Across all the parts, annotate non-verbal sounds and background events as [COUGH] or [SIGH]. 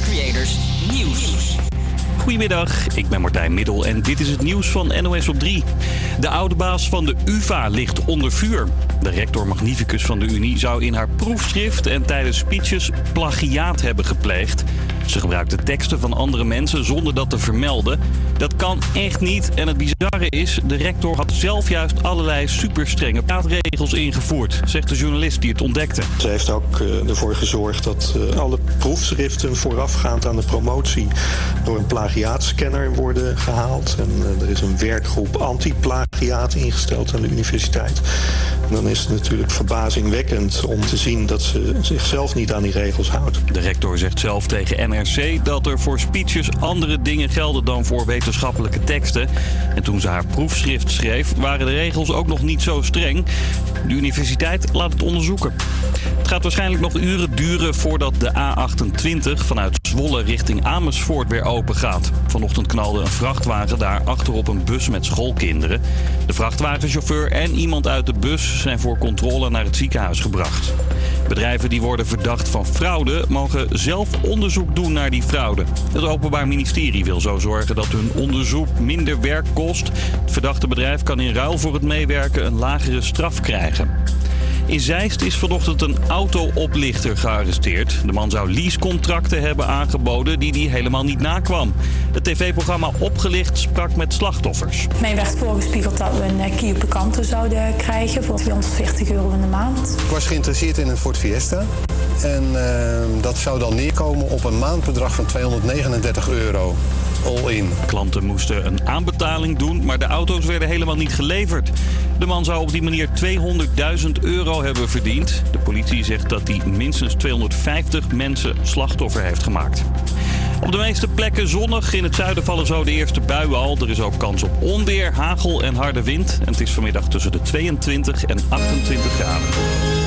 Creators Nieuws. Goedemiddag, ik ben Martijn Middel en dit is het nieuws van NOS op 3. De oude baas van de UvA ligt onder vuur. De rector magnificus van de Unie zou in haar proefschrift en tijdens speeches plagiaat hebben gepleegd. Ze gebruikte teksten van andere mensen zonder dat te vermelden. Dat kan echt niet. En het bizarre is, de rector had zelf juist allerlei superstrenge praatregels ingevoerd, zegt de journalist die het ontdekte. Ze heeft ook uh, ervoor gezorgd dat uh, alle proefschriften voorafgaand aan de promotie door een plagiaatscanner worden gehaald. En uh, er is een werkgroep anti-plagiaat ingesteld aan de universiteit. En dan is het natuurlijk verbazingwekkend om te zien dat ze zichzelf niet aan die regels houdt. De rector zegt zelf tegen Dat er voor speeches andere dingen gelden dan voor wetenschappelijke teksten. En toen ze haar proefschrift schreef, waren de regels ook nog niet zo streng. De universiteit laat het onderzoeken. Het gaat waarschijnlijk nog uren duren voordat de A28 vanuit Zwolle richting Amersfoort weer open gaat. Vanochtend knalde een vrachtwagen daar achterop een bus met schoolkinderen. De vrachtwagenchauffeur en iemand uit de bus zijn voor controle naar het ziekenhuis gebracht. Bedrijven die worden verdacht van fraude mogen zelf onderzoek doen naar die fraude. Het Openbaar Ministerie wil zo zorgen dat hun onderzoek minder werk kost. Het verdachte bedrijf kan in ruil voor het meewerken een lagere straf krijgen. In Zeist is vanochtend een auto-oplichter gearresteerd. De man zou leasecontracten hebben aangeboden die hij helemaal niet nakwam. Het tv-programma Opgelicht sprak met slachtoffers. Mij werd voorgespiegeld dat we een Kia Picanto zouden krijgen voor 240 euro in de maand. Ik was geïnteresseerd in een Ford Fiesta. En uh, dat zou dan neerkomen op een maandbedrag van 239 euro. Klanten moesten een aanbetaling doen, maar de auto's werden helemaal niet geleverd. De man zou op die manier 200.000 euro hebben verdiend. De politie zegt dat hij minstens 250 mensen slachtoffer heeft gemaakt. Op de meeste plekken zonnig. In het zuiden vallen zo de eerste buien al. Er is ook kans op onweer, hagel en harde wind. En het is vanmiddag tussen de 22 en 28 graden.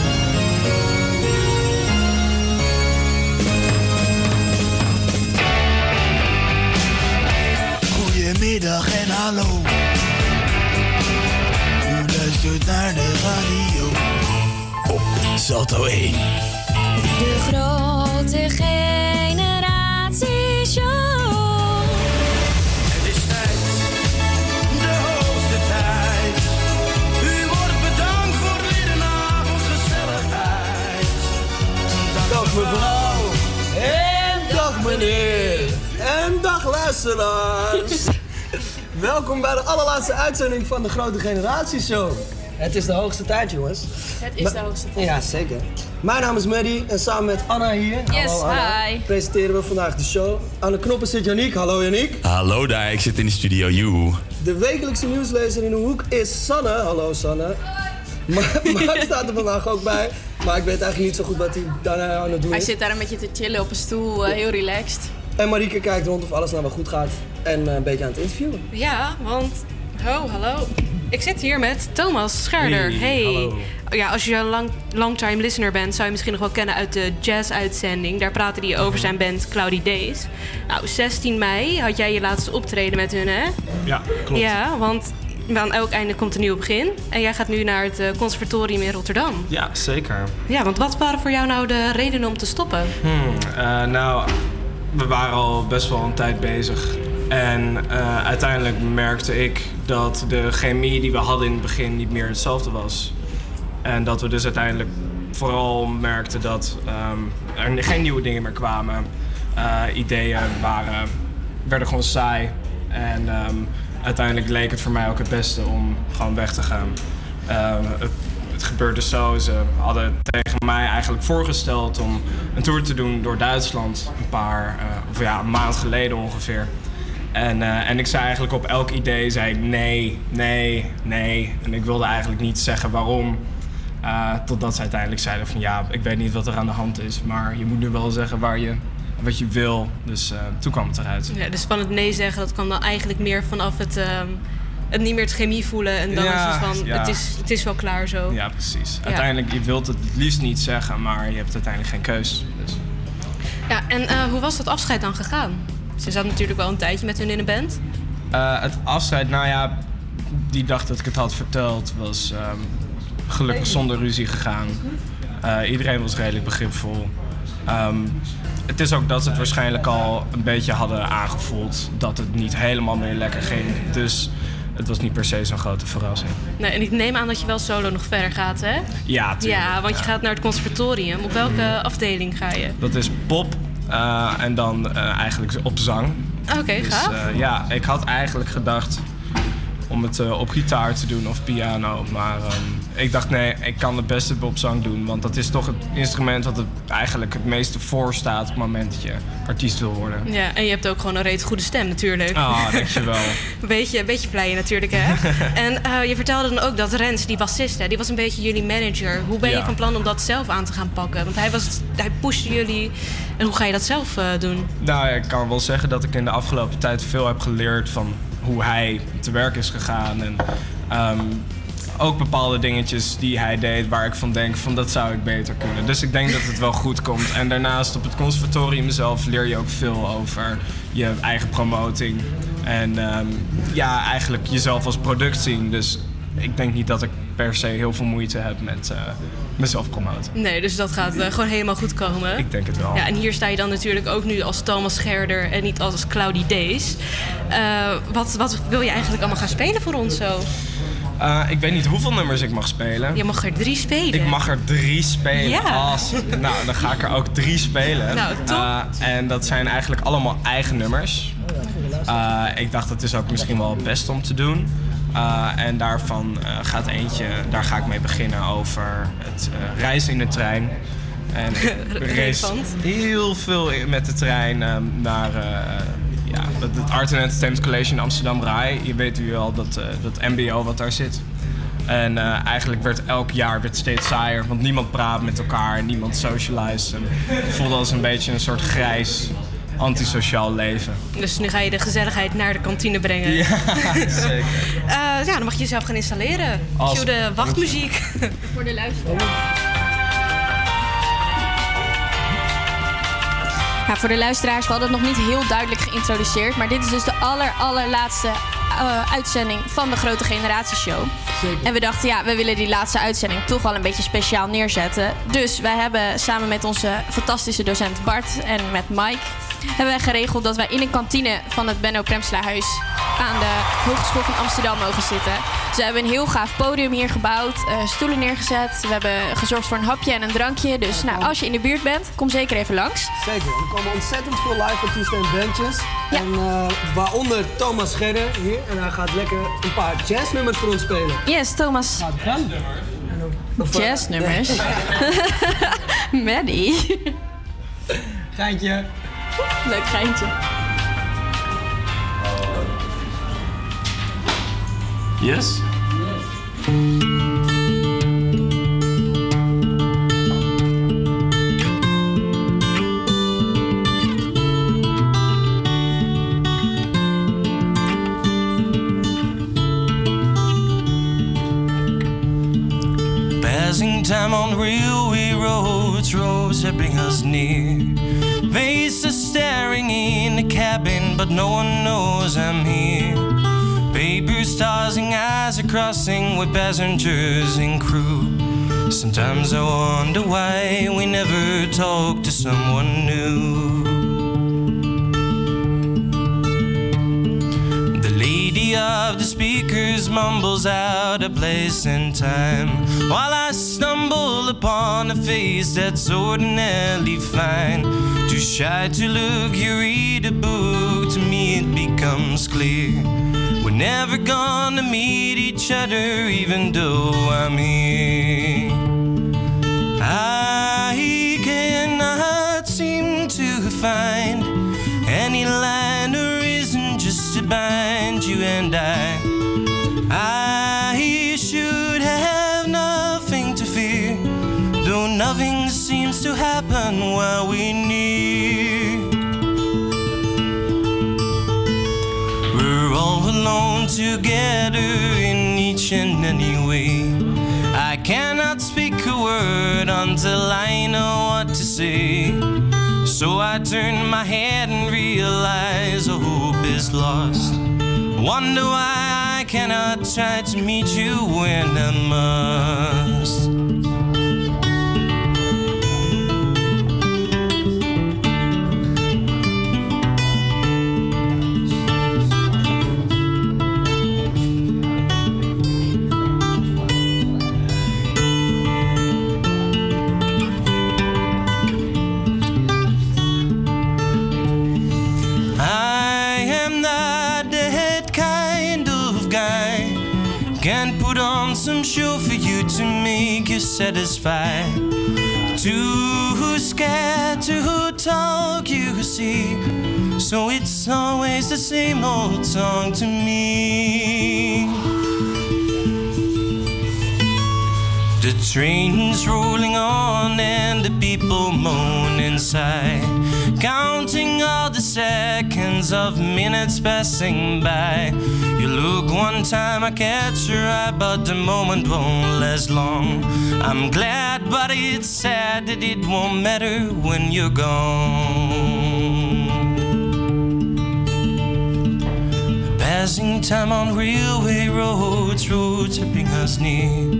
Goedemiddag en hallo. U luistert naar de radio op Salto 1. De grote generatieshow. Het is tijd, de hoogste tijd. U wordt bedankt voor middenavond gezelligheid. Dag mevrouw. En dag meneer. En dag luisteraars. [LAUGHS] Welkom bij de allerlaatste uitzending van de Grote Generatieshow. Het is de hoogste tijd, jongens. Het is de hoogste tijd. Ja, zeker. Mijn naam is Maddie en samen met Anna hier. Yes, Hallo, Anna, hi. Presenteren we vandaag de show. Aan de knoppen zit Janiek. Hallo Janiek. Hallo daar, ik zit in de studio. Joe. De wekelijkse nieuwslezer in de hoek is Sanne. Hallo Sanne. Maar Mark staat er vandaag ook bij. Maar ik weet eigenlijk niet zo goed wat hij daarna aan het doen Hij is. zit daar een beetje te chillen op een stoel, eh, heel relaxed. En Marieke kijkt rond of alles nou wel goed gaat. En eh, een beetje aan het interviewen. Ja, want. Ho, hallo. Ik zit hier met Thomas Scherder. Hey, hallo. Ja, als je een lang, longtime listener bent, zou je misschien nog wel kennen uit de jazz-uitzending. Daar praten die over zijn band Cloudy Days. Nou, 16 mei had jij je laatste optreden met hun, hè? Ja, klopt. Ja, want aan elk einde komt een nieuw begin. En jij gaat nu naar het eh, conservatorium in Rotterdam. Ja, zeker. Ja, want wat waren voor jou nou de redenen om te stoppen? Hmm, eh, nou, we waren al best wel een tijd bezig. En eh, uiteindelijk merkte ik dat de chemie die we hadden in het begin niet meer hetzelfde was. En dat we dus uiteindelijk vooral merkten dat ehm, er geen nieuwe dingen meer kwamen. Eh, ideeën waren, werden gewoon saai. En ehm, uiteindelijk leek het voor mij ook het beste om gewoon weg te gaan. Ehm, het, gebeurde zo. Ze hadden tegen mij eigenlijk voorgesteld om een tour te doen door Duitsland. Een paar, eh, of ja, een maand geleden ongeveer. En, eh, en ik zei eigenlijk op elk idee, zei ik nee, nee, nee. En ik wilde eigenlijk niet zeggen waarom. Eh, totdat ze uiteindelijk zeiden van ja, ik weet niet wat er aan de hand is. Maar je moet nu wel zeggen waar je, wat je wil. Dus toen kwam het eruit. Ja, dus van het nee zeggen, dat kwam dan eigenlijk meer vanaf het, ehm, het niet meer het chemie voelen. En dan Ja, is het van, ja. het, is, het is wel klaar zo. Ja, precies. Uiteindelijk, je wilt het het liefst niet zeggen, maar je hebt uiteindelijk geen keus. Dus. Ja, en eh, hoe was dat afscheid dan gegaan? Ze zat natuurlijk wel een tijdje met hun in de band. Eh, het afscheid, nou ja, die dag dat ik het had verteld, was ehm, gelukkig zonder ruzie gegaan. Eh, iedereen was redelijk begripvol. Ehm, het is ook dat ze het waarschijnlijk al een beetje hadden aangevoeld dat het niet helemaal meer lekker ging. Dus het was niet per se zo'n grote verrassing. Nee, en ik neem aan dat je wel solo nog verder gaat, hè? Ja, tuurlijk. Ja, want je gaat naar het conservatorium. Op welke afdeling ga je? Dat is pop eh, en dan eh, eigenlijk op zang. Oké, Dus gaaf. eh, ja, ik had eigenlijk gedacht om het eh, op gitaar te doen of piano. Maar ehm, ik dacht nee, ik kan het beste op zang doen. Want dat is toch het instrument wat het eigenlijk het meeste voor staat op het moment dat je artiest wil worden. Ja, en je hebt ook gewoon een reet goede stem natuurlijk. Ah, dankjewel. Een [LAUGHS] beetje, een beetje vleien natuurlijk, hè? [LAUGHS] en eh, je vertelde dan ook dat Rens, die bassist, hè, die was een beetje jullie manager. Hoe ben je van plan om dat zelf aan te gaan pakken? Want hij, was, hij pushte jullie. En hoe ga je dat zelf eh, doen? Nou, ik kan wel zeggen dat ik in de afgelopen tijd veel heb geleerd van hoe hij te werk is gegaan. En ehm, ook bepaalde dingetjes die hij deed waar ik van denk van dat zou ik beter kunnen. Dus ik denk dat het wel goed komt. En daarnaast op het conservatorium zelf leer je ook veel over je eigen promoting. En ehm, ja, eigenlijk jezelf als product zien. Dus ik denk niet dat ik per se heel veel moeite heb met eh, mezelf promoten. Nee, dus dat gaat eh, gewoon helemaal goed komen. Ik denk het wel. Ja, en hier sta je dan natuurlijk ook nu als Thomas Scherder en niet als Cloudy Days. Eh, wat, wat wil je eigenlijk allemaal gaan spelen voor ons zo? Ik weet niet hoeveel nummers ik mag spelen. Je mag er drie spelen. Ik mag er drie spelen. Ja. Als, nou, dan ga ik er ook drie spelen. Nou, top. En dat zijn eigenlijk allemaal eigen nummers. Ik dacht dat is ook misschien wel het best om te doen. Eh, en daarvan eh, gaat eentje, daar ga ik mee beginnen over het eh, reizen in de trein. En [LAUGHS] ik race heel veel met de trein ehm, naar ja, het Art and Entertainment College in Amsterdam Rai. Je weet u al dat, dat MBO wat daar zit. En eigenlijk werd elk jaar werd steeds saaier, want niemand praat met elkaar, niemand socialize. En het voelde als een beetje een soort grijs, antisociaal leven. Dus nu ga je de gezelligheid naar de kantine brengen. Ja, [LAUGHS] zeker. Eh, ja, dan mag je jezelf gaan installeren. Als- Cue de wachtmuziek. [LAUGHS] Voor de luisteraar. Ja, voor de luisteraars, we hadden het nog niet heel duidelijk geïntroduceerd. Maar dit is dus de aller, allerlaatste eh, uitzending van de Grote Generatieshow. En we dachten, ja, we willen die laatste uitzending toch wel een beetje speciaal neerzetten. Dus wij hebben samen met onze fantastische docent Bart en met Mike... hebben wij geregeld dat wij in een kantine van het Benno Premslahuis... aan de Hogeschool van Amsterdam mogen zitten. Ze hebben een heel gaaf podium hier gebouwd, eh, stoelen neergezet. We hebben gezorgd voor een hapje en een drankje. Dus nou, als je in de buurt bent, kom zeker even langs. Zeker, er komen ontzettend veel live artiesten en bandjes. En eh, waaronder Thomas Scherder hier. En hij gaat lekker een paar jazznummers voor ons spelen. Yes, Thomas. Gaat gaan? Eh, Jazznummers. [LAUGHS] Maddie. Geintje. [LAUGHS] Leuk geintje. Yes? Passing time on railway roads, roads that bring us near. Faces in the cabin, but no one knows I'm here. Paper stars and eyes are crossing with passengers and crew. Sometimes I wonder why we never talk to someone new. The lady of the speakers mumbles out a place and time while I stumble upon a face that's ordinarily fine. Too shy to look, you read a book, to me it becomes clear. We're never gonna meet each other, even though I'm here. I cannot seem to find any line or reason just to bind you and I. nothing seems to happen while we need. We're all alone together in each and any way. I cannot speak a word until I know what to say. So I turn my head and realize all hope is lost. Wonder why I cannot try to meet you when I must. Satisfied. Too scared to who talk, you see. So it's always the same old song to me. The train's rolling on and the people moan inside. Counting all the seconds of minutes passing by. You look one time, I catch your eye, but the moment won't last long. I'm glad, but it's sad that it won't matter when you're gone. Passing time on railway roads, roads bring us near.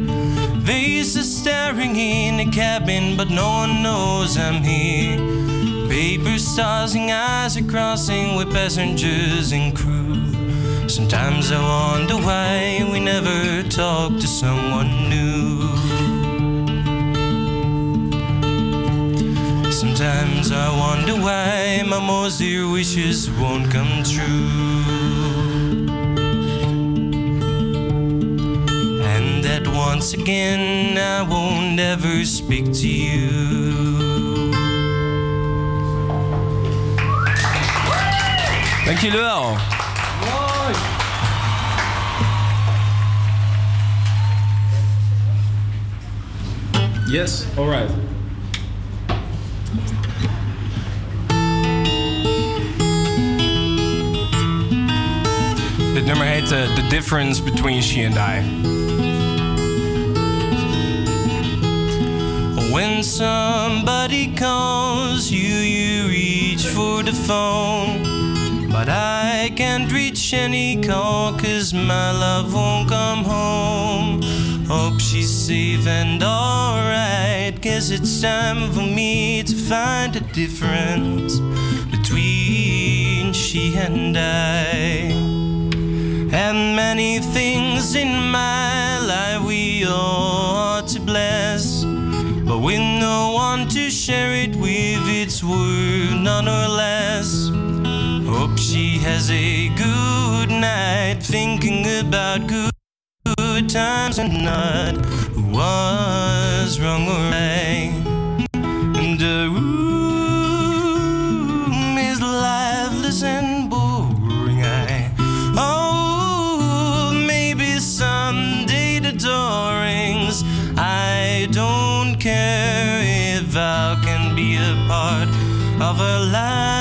Faces staring in the cabin, but no one knows I'm here. Paper stars and eyes are crossing with passengers and crew. Sometimes I wonder why we never talk to someone new. Sometimes I wonder why my most dear wishes won't come true. And that once again I won't ever speak to you. Dank jullie wel. Yes, alright. Dit nummer heet eh, The Difference Between She and I. When somebody calls you, you reach for the phone. But I can't reach any call cause my love won't come home. Hope she's safe and alright. Guess it's time for me to find a difference between she and I. And many things in my life we ought to bless. But with no one to share it with, it's worth none or less. Has a good night, thinking about good, good times and not who was wrong or right. And the room is lifeless and boring. I oh maybe someday the door rings. I don't care if I can be a part of her life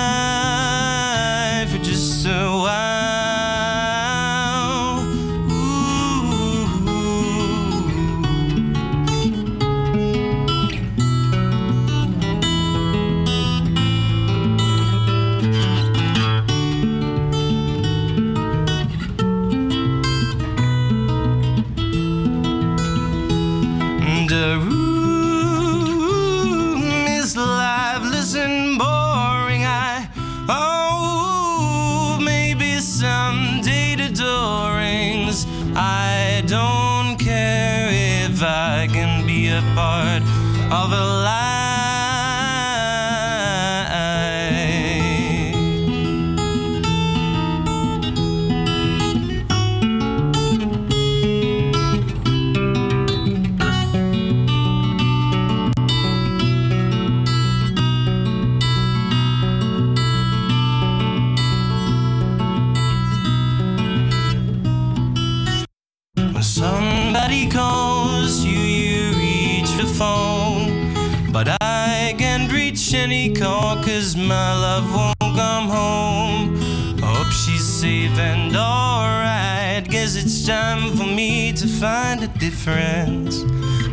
my love won't come home. Hope she's safe and alright. Guess it's time for me to find a difference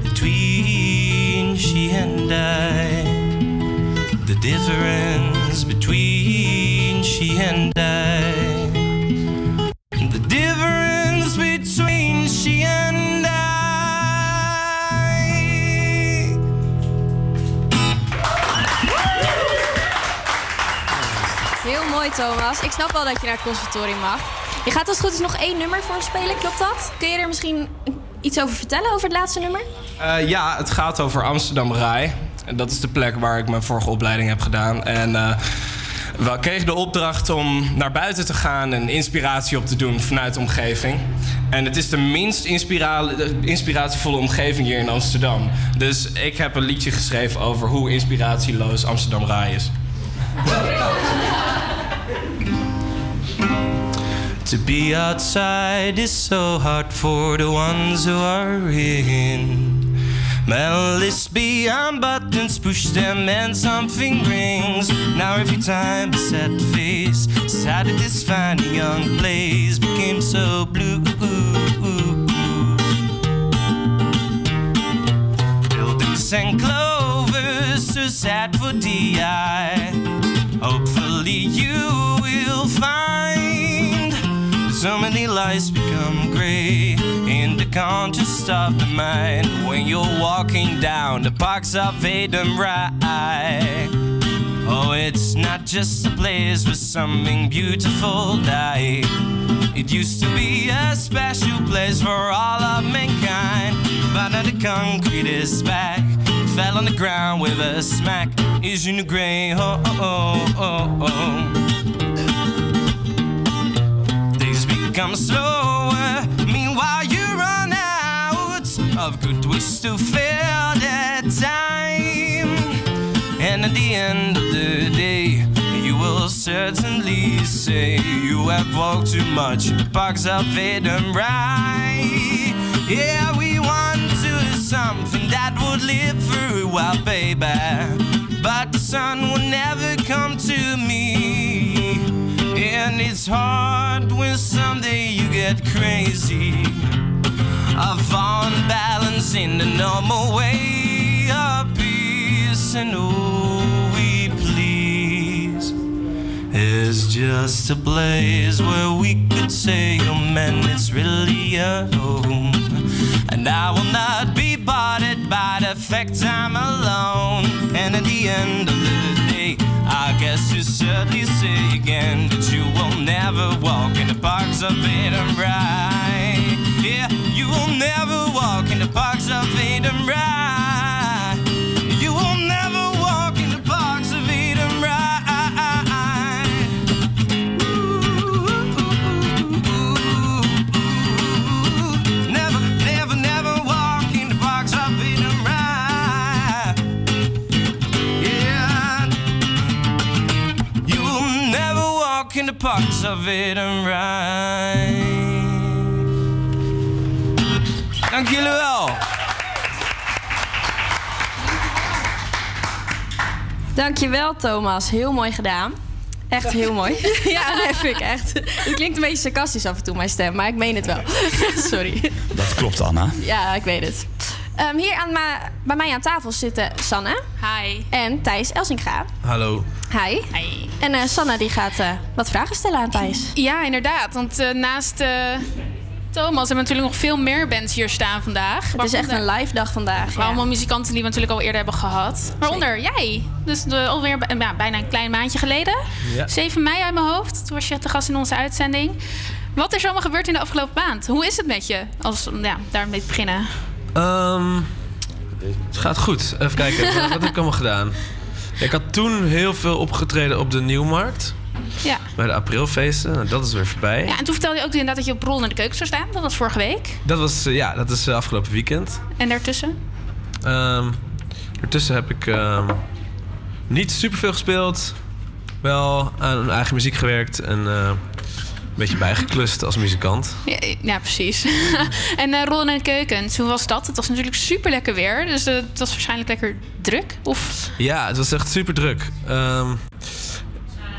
between she and I. The difference between she and I. mooi, Thomas. Ik snap wel dat je naar het conservatorium mag. Je gaat als het goed is nog één nummer voor ons spelen, klopt dat? Kun je er misschien iets over vertellen, over het laatste nummer? Eh, ja, het gaat over Amsterdam Rai. En dat is de plek waar ik mijn vorige opleiding heb gedaan. En eh, We kregen de opdracht om naar buiten te gaan en inspiratie op te doen vanuit de omgeving. En het is de minst inspira inspiratievolle omgeving hier in Amsterdam. Dus ik heb een liedje geschreven over hoe inspiratieloos Amsterdam Rai is. [LAUGHS] To be outside is so hard for the ones who are in. Well, let's be on buttons, push them, and something rings. Now, every time a sad face decided this fine young place became so blue. Buildings and clovers, so sad for the eye. Hopefully, you will find so many lights become gray in the contest of the mind when you're walking down the parks of Adam Rye. Oh, it's not just a place where something beautiful died. It used to be a special place for all of mankind, but now the concrete is back. Fell on the ground with a smack. Is in the gray. Oh, oh, oh, oh, oh. Become slower. Meanwhile, you run out of good ways to fill that time. And at the end of the day, you will certainly say you have walked too much parks of Eden right. Yeah, we want to something that would live for a while, baby. But the sun will never come to me. And it's hard when someday you get crazy. Of on balance in the normal way. Of peace and oh we please. Is just a place where we could say oh man it's really a home. And I will not be bothered by the fact I'm alone. And at the end of the I guess you certainly say again that you will never walk in the parks of right yeah you will never walk in the parks of Eden parks of Eden right Dank jullie wel. Dankjewel, Thomas. Heel mooi gedaan. Echt heel [LAUGHS] mooi. ja, dat vind ik echt. Het klinkt een beetje sarcastisch af en toe, mijn stem, maar ik meen het wel. [LAUGHS] Sorry. Dat klopt, Anna. Ja, ik weet het. Ehm, hier aan bij mij aan tafel zitten Sanne. Hi. En Thijs Elsinga. Hallo. Hi. Hi. En eh, Sanne die gaat eh, wat vragen stellen aan Thijs. Ja, inderdaad. Want eh, naast eh, Thomas hebben we natuurlijk nog veel meer bands hier staan vandaag. Het is echt een live dag vandaag. Ja. Allemaal muzikanten die we natuurlijk al eerder hebben gehad. Waaronder jij. Dus de, alweer bijna een klein maandje geleden. Ja. 7 mei uit mijn hoofd. Toen was je te gast in onze uitzending. Wat is er allemaal gebeurd in de afgelopen maand? Hoe is het met je? Als ja, daarmee te beginnen. Ehm, het gaat goed. Even kijken, wat, wat heb ik allemaal gedaan? [LAUGHS] Ik had toen heel veel opgetreden op de Nieuwmarkt. Ja. Bij de aprilfeesten. Nou, dat is weer voorbij. ja. En toen vertelde je ook inderdaad dat je op rol in de keuken zou staan. Dat was vorige week. Dat was, eh, ja, dat is eh, afgelopen weekend. En daartussen? Ehm daartussen heb ik ehm, niet superveel gespeeld. Wel aan eigen muziek gewerkt en eh, beetje bijgeklust als muzikant. Ja, ja precies. [LAUGHS] en eh rollen in de keuken, hoe was dat? Het was natuurlijk super lekker weer. Dus eh, het was waarschijnlijk lekker druk. Of Ja, het was echt super druk. Ehm,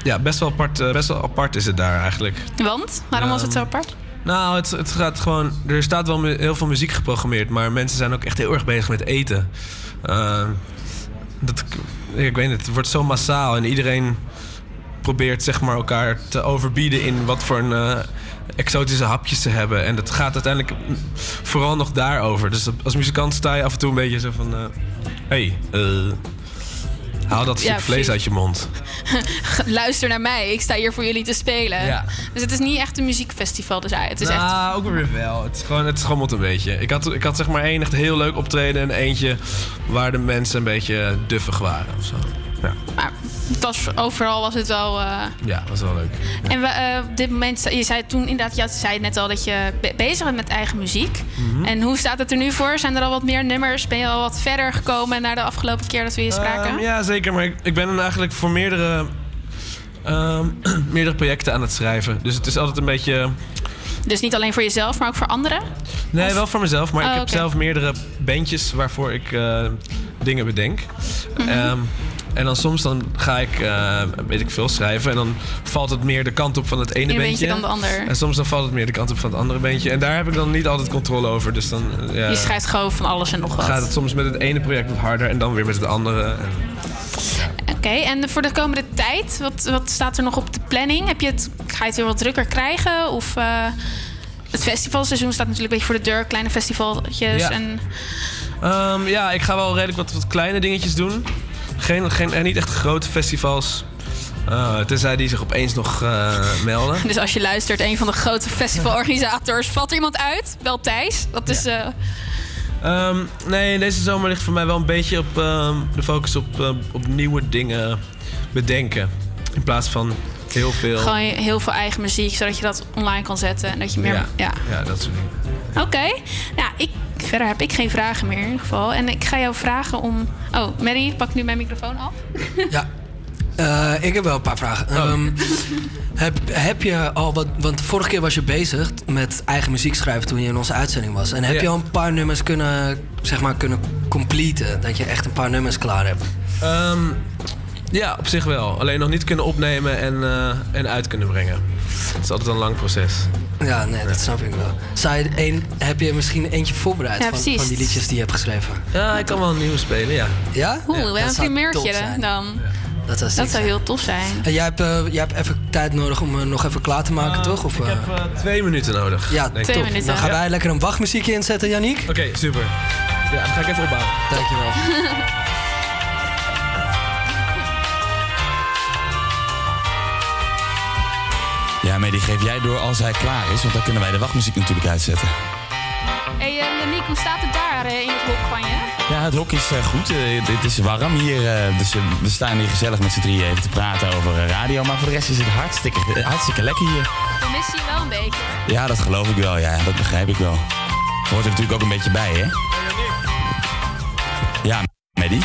ja, best wel, apart, eh, best wel apart is het daar eigenlijk. want? Waarom was het zo Ehm, apart? Nou, het, het gaat gewoon. Er staat wel heel veel muziek geprogrammeerd, maar mensen zijn ook echt heel erg bezig met eten. Ehm, dat, ik weet niet, het wordt zo massaal en iedereen probeert zeg maar elkaar te overbieden in wat voor een eh, exotische hapjes ze hebben. En dat gaat uiteindelijk vooral nog daarover. Dus als muzikant sta je af en toe een beetje zo van: hé, hey, eh, haal dat Ja, stuk vlees uit je mond. [LAUGHS] Luister naar mij, ik sta hier voor jullie te spelen. Ja. Dus het is niet echt een muziekfestival, dus het is echt... nou, ook weer wel. Het, is gewoon, het schommelt een beetje. Ik had, ik had zeg maar één echt heel leuk optreden en eentje waar de mensen een beetje duffig waren of zo. Ja, Maar het was, overal was het wel... eh, ja dat is wel leuk. En we, eh, op dit moment, je zei toen inderdaad, je zei net al dat je be- bezig bent met eigen muziek. Mhm. En hoe staat het er nu voor? Zijn er al wat meer nummers? Ben je al wat verder gekomen na de afgelopen keer dat we hier spraken? Ehm, ja, zeker. Maar ik, ik ben dan eigenlijk voor meerdere, ehm, [CLEARS THROAT] meerdere projecten aan het schrijven. Dus het is altijd een beetje... Dus niet alleen voor jezelf, maar ook voor anderen? Nee, wel voor mezelf. Maar Oh, ik heb oké. zelf meerdere bandjes waarvoor ik eh, dingen bedenk. Mhm. Ehm, en dan soms dan ga ik, eh, weet ik veel, schrijven. En dan valt het meer de kant op van het ene dan de ander. En soms dan valt het meer de kant op van het andere bandje. En daar heb ik dan niet altijd controle over. Dus dan eh, ja, Je schrijft gewoon van alles en nog wat. gaat het soms met het ene project wat harder. En dan weer met het andere. En, Oké, en voor de komende tijd, wat, wat staat er nog op de planning? Heb je het, ga je het weer wat drukker krijgen? Of eh, het festivalseizoen staat natuurlijk een beetje voor de deur, kleine festivaltjes. Ja. En, Ehm, ja, ik ga wel redelijk wat, wat kleine dingetjes doen. Geen, geen, en niet echt grote festivals. Eh, tenzij die zich opeens nog eh, melden. [LAUGHS] dus als je luistert, een van de grote festivalorganisators, valt er iemand uit? Wel Thijs. Dat is. eh, Ehm, nee, deze zomer ligt voor mij wel een beetje op ehm, de focus op, eh, op nieuwe dingen bedenken. In plaats van heel veel. gewoon heel veel eigen muziek, zodat je dat online kan zetten. En dat je meer. ja, Ja. ja, dat soort dingen. Oké. Ja, ik, verder heb ik geen vragen meer in ieder geval. En ik ga jou vragen om. Oh, Mary, pak nu mijn microfoon af. Ja. Eh, ik heb wel een paar vragen. Oh. Ehm, heb, heb je al wat... Want de vorige keer was je bezig met eigen muziek schrijven toen je in onze uitzending was. En heb Ja. je al een paar nummers kunnen, zeg maar, kunnen completen? Dat je echt een paar nummers klaar hebt? Ehm, ja, op zich wel. Alleen nog niet kunnen opnemen en, eh, en uit kunnen brengen. Het is altijd een lang proces. Ja, nee, dat snap ik wel. Zou je een, heb je misschien eentje voorbereid Ja, van, van die liedjes die je hebt geschreven? Ja, ik kan wel een nieuwe spelen, ja. Ja? Oeh, Ja, wel dat een zou primeurtje top zijn. dan. Dat zou, Dat zou heel tof zijn. En jij hebt, eh, jij hebt even tijd nodig om eh, nog even klaar te maken, toch? Of, Ik heb twee minuten nodig. Ja. Twee top. minuten. Dan gaan Ja. wij lekker een wachtmuziekje inzetten, Janiek. Oké, super. Ja, dan ga ik even opbouwen. Dankjewel. [LAUGHS] die geef jij door als hij klaar is, want dan kunnen wij de wachtmuziek natuurlijk uitzetten. Hey, uh, Janiek, hoe staat het daar eh, in het hok van je? Ja, het hok is eh, goed. Eh, het is warm hier. eh, dus eh, we staan hier gezellig met z'n drieën even te praten over eh, radio. Maar voor de rest is het hartstikke, eh, hartstikke lekker hier. We missen je wel een beetje. Ja, dat geloof ik wel. Ja, dat begrijp ik wel. Hoort er natuurlijk ook een beetje bij, hè? Ja, Maddie.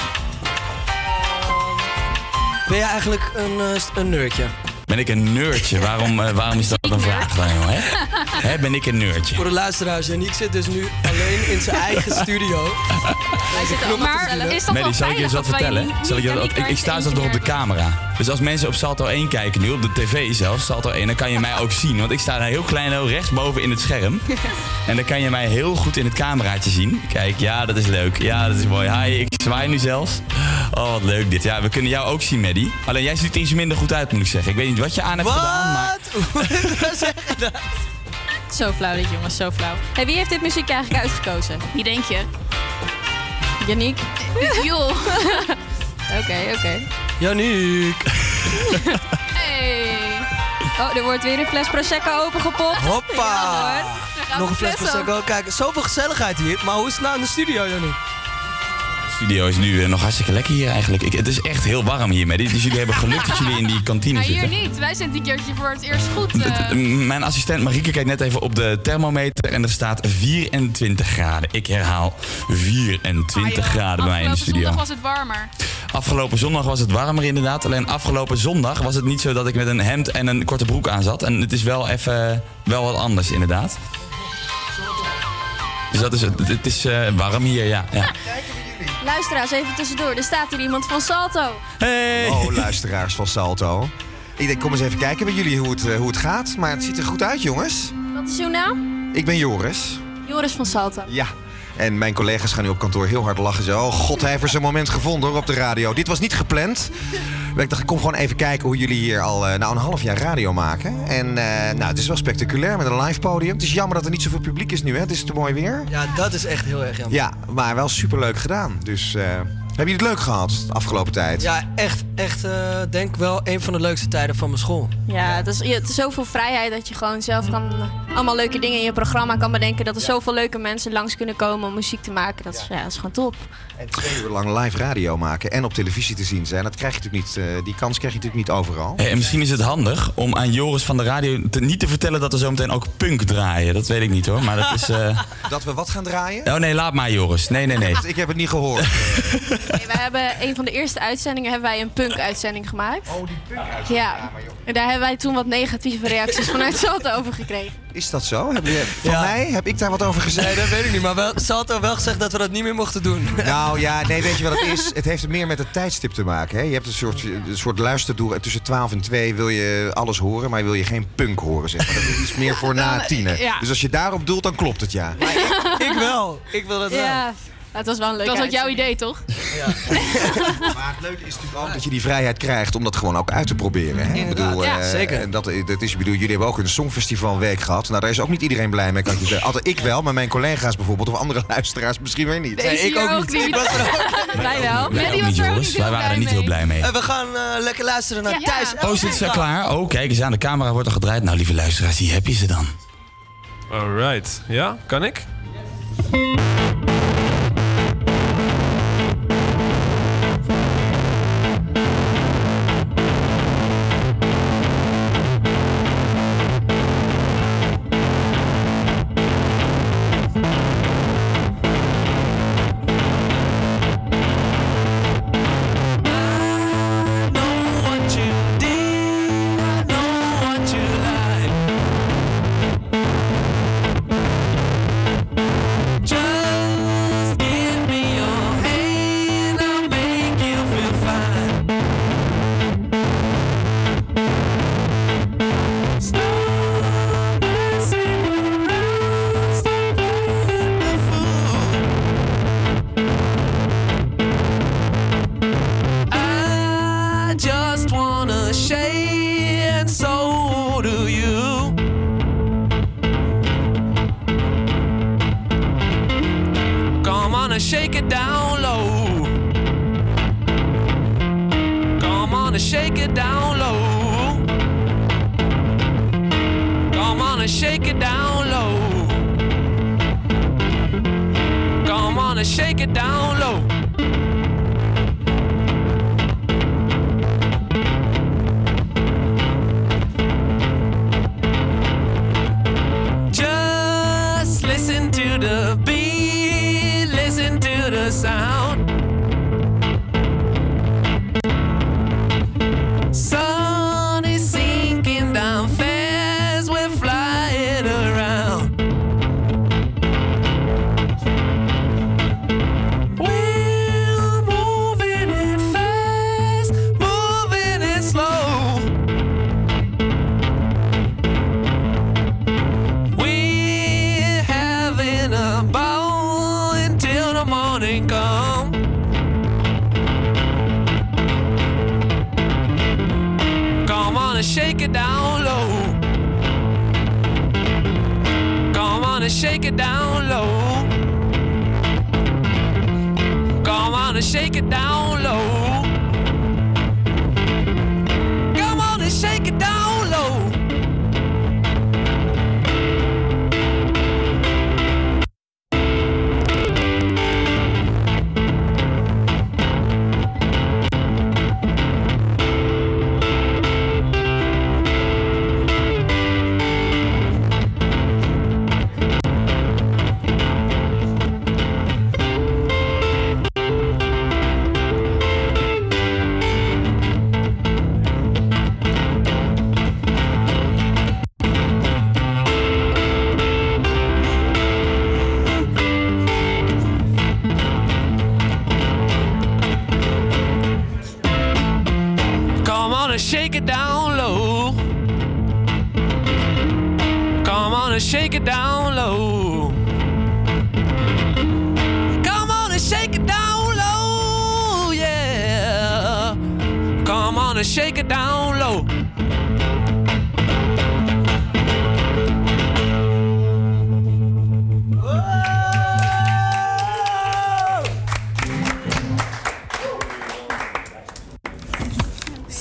Ben jij eigenlijk een, eh, een nerdje? Ben ik een nerdje? Waarom, eh, waarom is dat een vraag dan, joh? Hè? [LAUGHS] Hè, ben ik een nerdje? Voor de luisteraars, Janiek zit dus nu alleen in zijn eigen studio. [LAUGHS] Wij zitten allemaal gezellig. Is dat Maddie, zal ik je eens wat dat vertellen? niet- Zal ik, je wat- ik, ik sta zelfs nog op de camera. Dus als mensen op Salto 1 kijken nu, op de tv zelfs, Salto 1, dan kan je mij ook zien. Want ik sta daar heel klein oh, rechtsboven in het scherm. [LAUGHS] En dan kan je mij heel goed in het cameraatje zien. Kijk, ja, dat is leuk. Ja, dat is mooi. Hi, ik zwaai nu zelfs. Oh, wat leuk dit. Ja, we kunnen jou ook zien, Maddie. Alleen jij ziet er iets minder goed uit, moet ik zeggen. Ik weet niet wat je aan hebt gedaan, maar... Zo flauw dit, jongens, zo flauw. Hey, wie heeft dit muziek eigenlijk uitgekozen? Wie denk je? Janiek? [LAUGHS] Joh. [LAUGHS] Oké, oké. Janiek. Hey. [LAUGHS] Oh, er wordt weer een fles Prosecco opengepopt. Hoppa. Ja, Nog een fles. Prosecco. Kijk, zoveel gezelligheid hier. Maar hoe is het nou in de studio, Janiek? De studio is nu eh, nog hartstikke lekker hier eigenlijk. Ik, het is echt heel warm hier, Maddie. Dus jullie hebben geluk dat jullie in die kantine Nou, zitten. hier niet. Wij zijn die keertje voor het eerst goed. Eh. Mijn assistent Marieke kijkt net even op de thermometer en er staat 24 graden. Ik herhaal 24 graden bij mij in de Afgelopen studio. zondag was het warmer. Afgelopen zondag was het warmer inderdaad. Alleen afgelopen zondag was het niet zo dat ik met een hemd en een korte broek aan zat. En het is wel even wel wat anders inderdaad. Dus dat is het. Het is eh, warm hier, ja. ja. Luisteraars, even tussendoor. Er staat hier iemand van Salto. Hey! Oh, luisteraars van Salto. Ik denk, kom eens even kijken bij jullie hoe het, eh, hoe het gaat. Maar het ziet er goed uit, jongens. Wat is uw naam? Ik ben Joris. Joris van Salto. Ja. En mijn collega's gaan nu op kantoor heel hard lachen. Zo, oh god, hij heeft er zijn moment gevonden hoor, op de radio. Dit was niet gepland. Maar ik dacht, ik kom gewoon even kijken hoe jullie hier al eh, nou, een half jaar radio maken. En eh, nou, het is wel spectaculair met een live podium. Het is jammer dat er niet zoveel publiek is nu, hè. Het is te mooi weer. Ja, dat is echt heel erg jammer. Ja, maar wel superleuk gedaan. Dus eh, Heb je het leuk gehad de afgelopen tijd? Ja, echt, echt, eh, denk wel een van de leukste tijden van mijn school. Ja, het is, ja, het is zoveel vrijheid dat je gewoon zelf kan eh, allemaal leuke dingen in je programma kan bedenken. Dat er zoveel leuke mensen langs kunnen komen om muziek te maken. Dat is, ja, dat is gewoon top. En twee uur lang live radio maken en op televisie te zien zijn, dat krijg je natuurlijk niet, eh, die kans krijg je natuurlijk niet overal. Hey, en misschien is het handig om aan Joris van de radio te- niet te vertellen dat we zometeen ook punk draaien. Dat weet ik niet hoor, maar dat is... eh, [LAUGHS] Dat we wat gaan draaien? Oh nee, laat maar Joris. Nee, nee, nee. [LAUGHS] Ik heb het niet gehoord. [LAUGHS] Nee, we hebben een van de eerste uitzendingen hebben wij een punk-uitzending gemaakt. Oh, die punk Ja, en daar hebben wij toen wat negatieve reacties vanuit Salto over gekregen. Is dat zo? Heb je, van mij? Heb ik daar wat over gezegd? Nee, dat weet ik niet. Maar wel, Salto wel gezegd dat we dat niet meer mochten doen. Nou ja, nee, weet je wat het is? [LAUGHS] Het heeft meer met het tijdstip te maken. Hè? Je hebt een soort, een soort luisterdoel. En tussen 12 en 2 wil je alles horen, maar wil je geen punk horen. Zeg maar. Dat is iets meer voor [LAUGHS] na tienen. ja. Dus als je daarop doelt, dan klopt het ja. ik wel. Ik wil dat wel. Ja, het was wel een leuke Dat was ook jouw idee, toch? [LAUGHS] Maar het leuke is natuurlijk ook dat je die vrijheid krijgt om dat gewoon ook uit te proberen. Hè? Ik bedoel, Ja, eh, zeker. En dat, dat is, ik bedoel, jullie hebben ook een songfestivalweek gehad. Nou, daar is ook niet iedereen blij mee. Kan ik je zeggen. Altijd ik wel, maar mijn collega's bijvoorbeeld of andere [LAUGHS] luisteraars misschien weer niet. Deze ik ook niet. Er ook [LAUGHS] Wij wel. Wij ook niet, Joris. Wij waren er niet heel blij mee. En we gaan eh, lekker luisteren naar Ja. Thijs. Oh, zit ze klaar? Oh, kijk eens aan. De camera wordt al gedraaid. Nou, lieve luisteraars, hier heb je ze dan. Alright. Ja, kan ik? I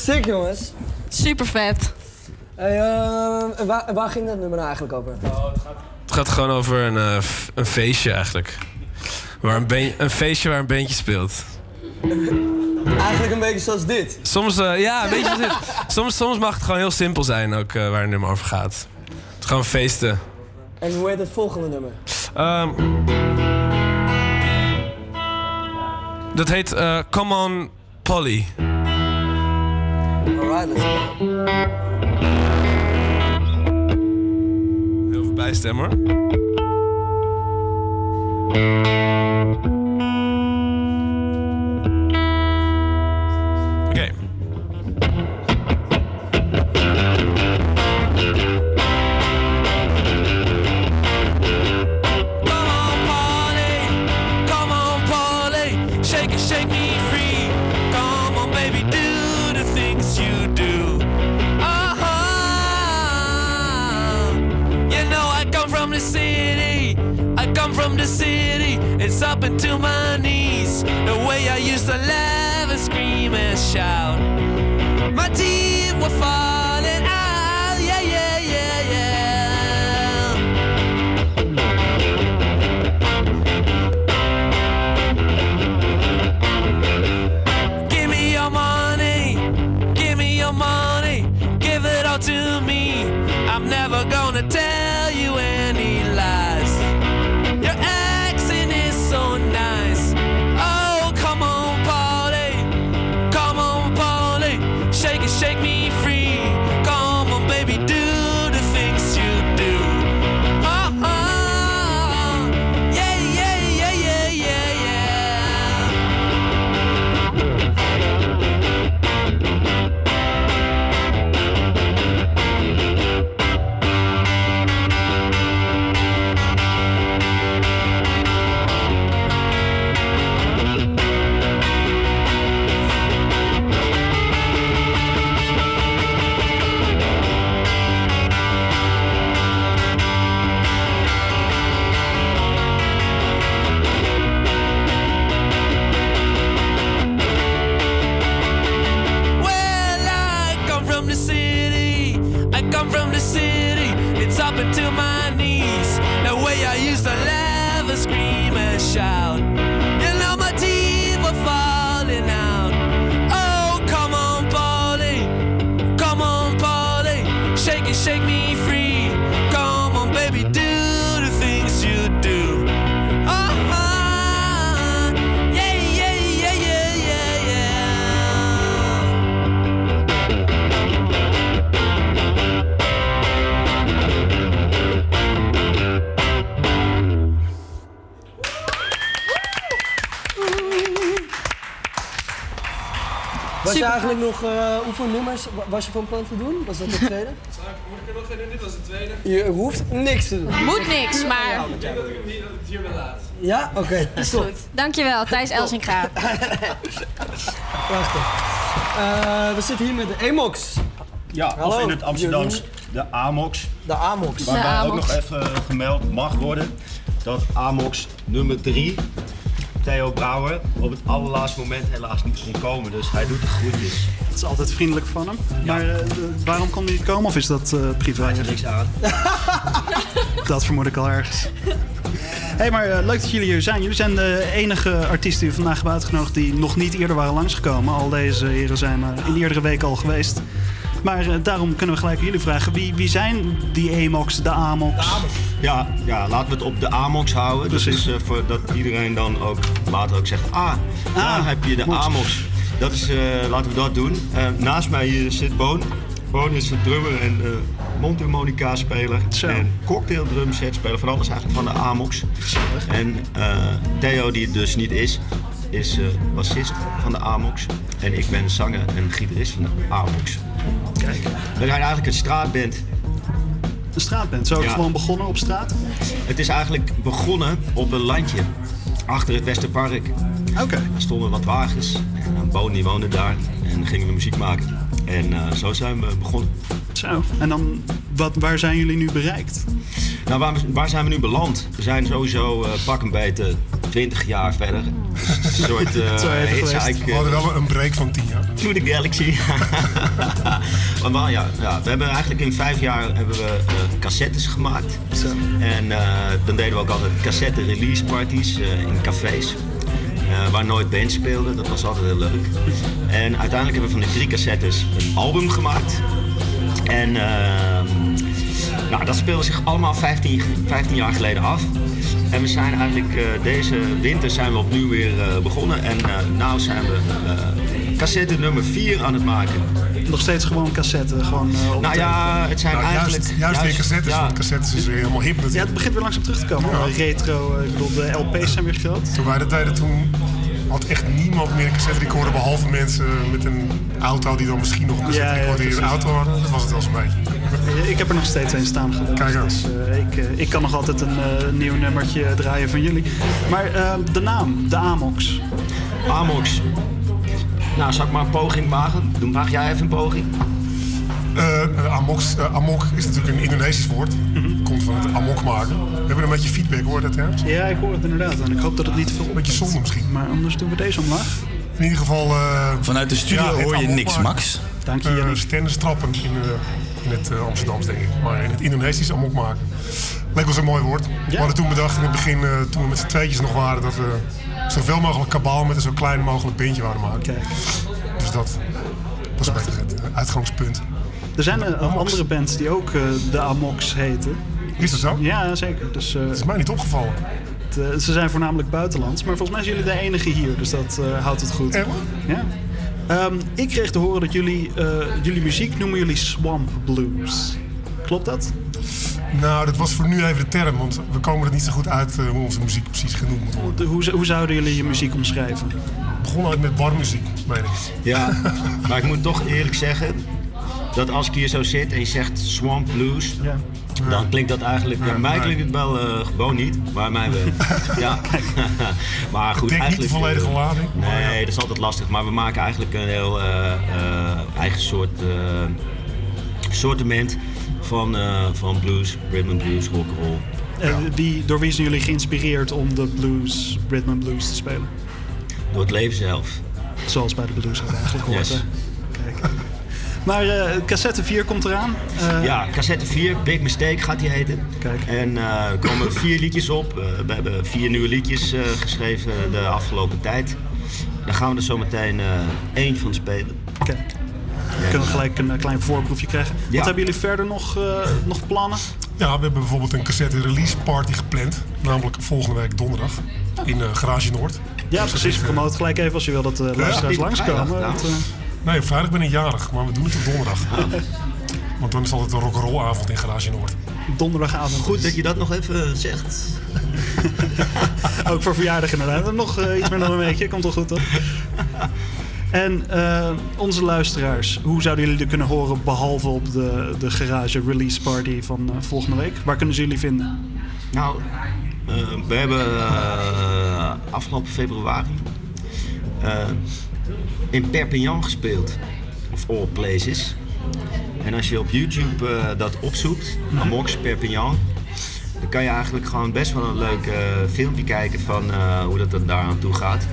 Sick, jongens. Super vet. Hey, eh, waar, waar ging dat nummer nou eigenlijk over? Het gaat gewoon over een, eh, f- een feestje eigenlijk. Waar een, been- een feestje waar een bandje speelt. [LAUGHS] Eigenlijk een beetje zoals dit. Soms, eh, ja, een beetje dit. [LAUGHS] Soms, soms mag het gewoon heel simpel zijn ook eh, waar een nummer over gaat. Het is gewoon feesten. En hoe heet het volgende nummer? Ehm, dat heet eh, Come On Polly. Alright, let's go. Heel veel bijstem hoor. It's up into my knees. The way I used to laugh and scream and shout. My teeth eigenlijk nog, eh, hoeveel nummers wa- was je van plan te doen? Was dat de [LAUGHS] tweede? Moet ik er nog in? Dit was de tweede. Je hoeft niks te doen. Moet niks, maar... Ik denk dat ik hem niet dat het hierbij laat. Ja? Oké. Is goed. Dankjewel, Thijs Elsinga. [LAUGHS] Prachtig. Eh, we zitten hier met de Emox. Ja, Hallo, of in het Amsterdams de Amox. De Amox. Waarbij De ook nog even gemeld mag worden dat Amox nummer 3, Theo Brouwer, op het allerlaatste moment helaas niet kon komen. Dus hij doet de groetjes. Dat is altijd vriendelijk van hem. Maar eh, waarom kon hij niet komen of is dat eh privé? Had je niks aan. [LAUGHS] Dat vermoed ik al ergens. hey, maar eh, leuk dat jullie hier zijn. Jullie zijn de enige artiesten die we vandaag hebben uitgenodigd die nog niet eerder waren langsgekomen. Al deze heren zijn in eerdere weken al geweest. Maar daarom kunnen we gelijk aan jullie vragen. Wie, wie zijn die Emox, de Amox? Ja, ja, laten we het op de Amox houden. Precies. Dus eh, voor, dat iedereen dan ook later ook zegt, ah, daar heb je de moet. Amox. Dat is, eh, laten we dat doen. Eh, naast mij hier zit Boon. Boon is een drummer en mondharmonica speler. En cocktail drum set speler. Van alles eigenlijk van de Amox. En Theo, die het dus niet is, is eh, bassist van de Amox. En ik ben zanger en gitarist van de Amox. Kijk. We zijn eigenlijk een straatband. Een straatband. Zo ook Ja. gewoon begonnen op straat? Het is eigenlijk begonnen op een landje achter het Westerpark. Oké. Er stonden wat wagens en een Boon die woonde daar en gingen we muziek maken. En eh, zo zijn we begonnen. Zo. En dan, wat, waar zijn jullie nu bereikt? Nou, waar, waar zijn we nu beland? We zijn sowieso eh, pak een beetje 20 jaar verder. Een soort [LAUGHS] uh. We hadden wel een break van 10 jaar. To the Galaxy. [LAUGHS] maar, maar ja, ja, we hebben eigenlijk in vijf jaar hebben we uh, cassettes gemaakt. Zo. En uh, dan deden we ook altijd cassette release parties in cafés. Uh, waar nooit bands speelden. Dat was altijd heel leuk. En uiteindelijk hebben we van die drie cassettes een album gemaakt. En uh, nou, dat speelde zich allemaal 15, 15 jaar geleden af. En we zijn eigenlijk uh, deze winter zijn we opnieuw weer begonnen. En nu zijn we cassette nummer 4 aan het maken. Nog steeds gewoon cassette? Gewoon, nou ja, het zijn nou, eigenlijk... Juist, juist, weer cassettes, ja. want cassettes is weer helemaal hip natuurlijk. Ja, het begint weer langzaam terug te komen. Ja. Retro, ik bedoel, de LP's zijn weer groot. Toen wij dat deden, toen had echt niemand meer een cassette recorder behalve mensen met een auto die dan misschien nog een cassette ja, recorder in hun auto hadden. Dat was het wel zo'n beetje. Ik heb er nog steeds een staan gelukkig. Kijk aan. Dus, uh, ik, uh, ik kan nog altijd een uh, nieuw nummertje draaien van jullie. Maar de naam, de Amox. Amox. Nou, zal ik maar een poging wagen? Doe, waag jij even een poging? Uh, amox, uh, amok is natuurlijk een Indonesisch woord. Mm -hmm. Het amok maken. We hebben een beetje feedback, hoor dat hè? Ja, ik hoor het inderdaad. En ik hoop dat het niet veel Een beetje zonde misschien. Maar anders doen we deze omlaag. In ieder geval... Uh, Vanuit de studio ja, hoor je niks. Max. Dank je, uh, Stennistrappen in, in het Amsterdams, denk ik. Maar in het Indonesisch amok maken. Leek was een mooi woord. Ja. We hadden toen bedacht in het begin, toen we met z'n tweetjes nog waren... dat we zoveel mogelijk kabaal met een zo klein mogelijk beentje wouden maken. Kijk. Dus dat was een beetje het uitgangspunt. Er zijn uh, andere bands die ook uh, de Amox heten. Is dat zo? Ja, zeker. Dus, uh, het is mij niet opgevallen. Het, ze zijn voornamelijk buitenlands, maar volgens mij zijn jullie de enige hier, dus dat houdt het goed. Echt? Ja. Um, ik kreeg te horen dat jullie, jullie muziek noemen jullie swamp blues. Klopt dat? Nou, dat was voor nu even de term, want we komen er niet zo goed uit hoe onze muziek precies genoemd moet worden. Hoe, hoe zouden jullie je muziek omschrijven? Het begon eigenlijk met barmuziek, meen ik. Ja, [LAUGHS] maar ik moet toch eerlijk zeggen, dat als ik hier zo zit en je zegt swamp blues, ja. Dan klinkt dat eigenlijk. Ja, mij klinkt het wel uh, gewoon niet, maar mij wel. [LAUGHS] ja. [LAUGHS] maar goed, ik denk eigenlijk. Niet de volledige lading. Nee, dat is altijd lastig. Maar we maken eigenlijk een heel uh, uh, eigen soort sortiment van, van blues, rhythm and blues, rock and roll. En wie, door wie zijn jullie geïnspireerd om de blues, rhythm and blues te spelen? Door het leven zelf. Zoals bij de blues eigenlijk hoort. Yes. Kijk. Maar uh, cassette 4 komt eraan. Uh, ja, cassette 4, Big Mistake gaat die heten. Kijk. En uh, er komen vier liedjes op. we hebben vier nieuwe liedjes geschreven de afgelopen tijd. Daar gaan we er zometeen één van spelen. Kijk. We kunnen gelijk een klein voorproefje krijgen. Ja. Wat hebben jullie verder nog, nog plannen? Ja, we hebben bijvoorbeeld een cassette release party gepland. Namelijk volgende week donderdag in Garage Noord. Ja, dus precies. Promoot gelijk even als je wil dat de luisteraars ja, langskomen. Ja, Nee, vrijdag ben ik jarig, maar we doen het op donderdag. Want dan is altijd een rock'n'roll avond in Garage Noord. Donderdagavond. Goed dat je dat nog even zegt. [LAUGHS] Ook voor verjaardag inderdaad. Nog uh, iets meer dan een weekje, komt toch goed toch? En uh, onze luisteraars, hoe zouden jullie er kunnen horen behalve op de, de garage release party van uh, volgende week? Waar kunnen ze jullie vinden? Nou, we hebben afgelopen februari in Perpignan gespeeld. Of all places. En als je op YouTube uh, dat opzoekt, Amox Perpignan, dan kan je eigenlijk gewoon best wel een leuk uh, filmpje kijken van uh, hoe dat er daar aan toe gaat.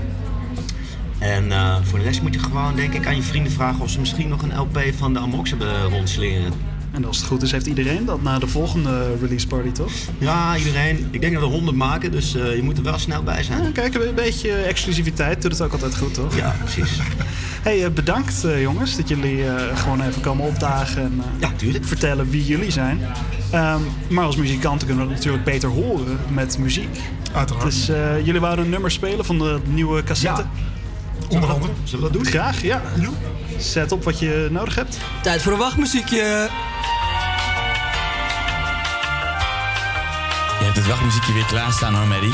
En voor de rest moet je gewoon, denk ik, aan je vrienden vragen of ze misschien nog een LP van de Amox hebben rondsleren. En als het goed is, heeft iedereen dat na de volgende release party, toch? Ja, iedereen. Ik denk dat we 100 maken, dus uh, je moet er wel snel bij zijn. Ja, kijk, een beetje exclusiviteit doet het ook altijd goed, toch? Ja, precies. [LAUGHS] hey, uh, bedankt uh, jongens dat jullie gewoon even komen opdagen en ja, tuurlijk. vertellen wie jullie zijn. Um, maar als muzikanten kunnen we het natuurlijk beter horen met muziek. Uiteraard. Dus jullie wouden een nummer spelen van de nieuwe cassette? Ja. Onder andere. Zullen we dat doen? Graag, ja. ja. Zet op wat je nodig hebt. Tijd voor een wachtmuziekje. Je hebt het wachtmuziekje weer klaarstaan hoor, Maddie.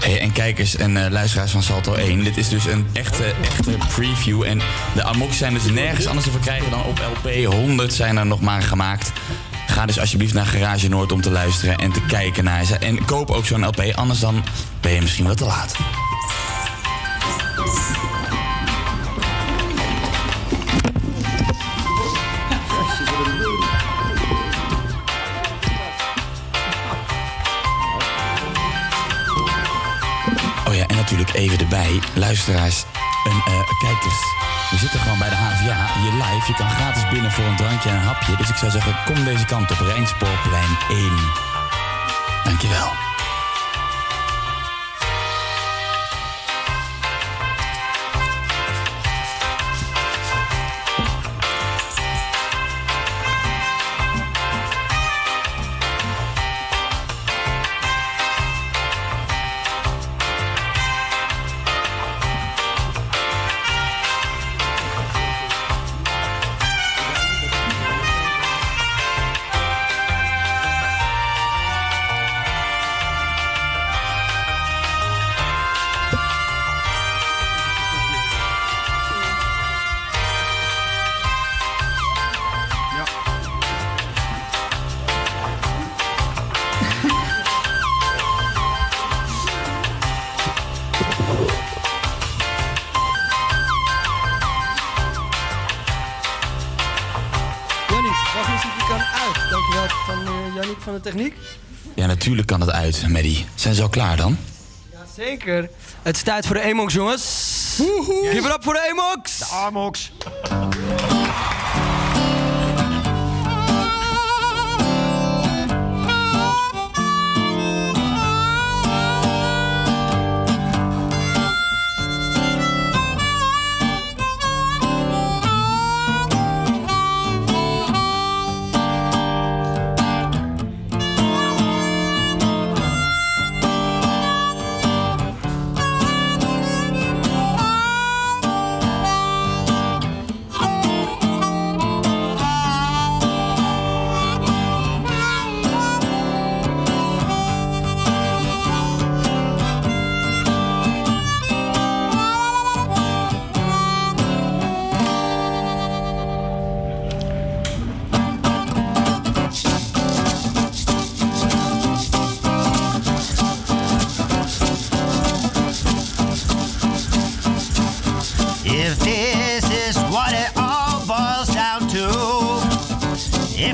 Hey, en kijkers en uh, luisteraars van Salto 1. Dit is dus een echte, echte preview. En de Amok zijn dus nergens anders te verkrijgen dan op LP. 100 zijn er nog maar gemaakt. Ga dus alsjeblieft naar Garage Noord om te luisteren en te kijken naar ze. En koop ook zo'n LP, anders dan ben je misschien wel te laat. Oh ja, en natuurlijk even erbij, luisteraars en uh, kijkers. We zitten gewoon bij de HVA hier live. Je kan gratis binnen voor een drankje en een hapje. Dus ik zou zeggen, kom deze kant op. Rijnspoorplein 1. Dankjewel. Maddie. Zijn ze al klaar dan? Zeker. Het is tijd voor de Emox, jongens. Give it up voor de Emox. De Amox.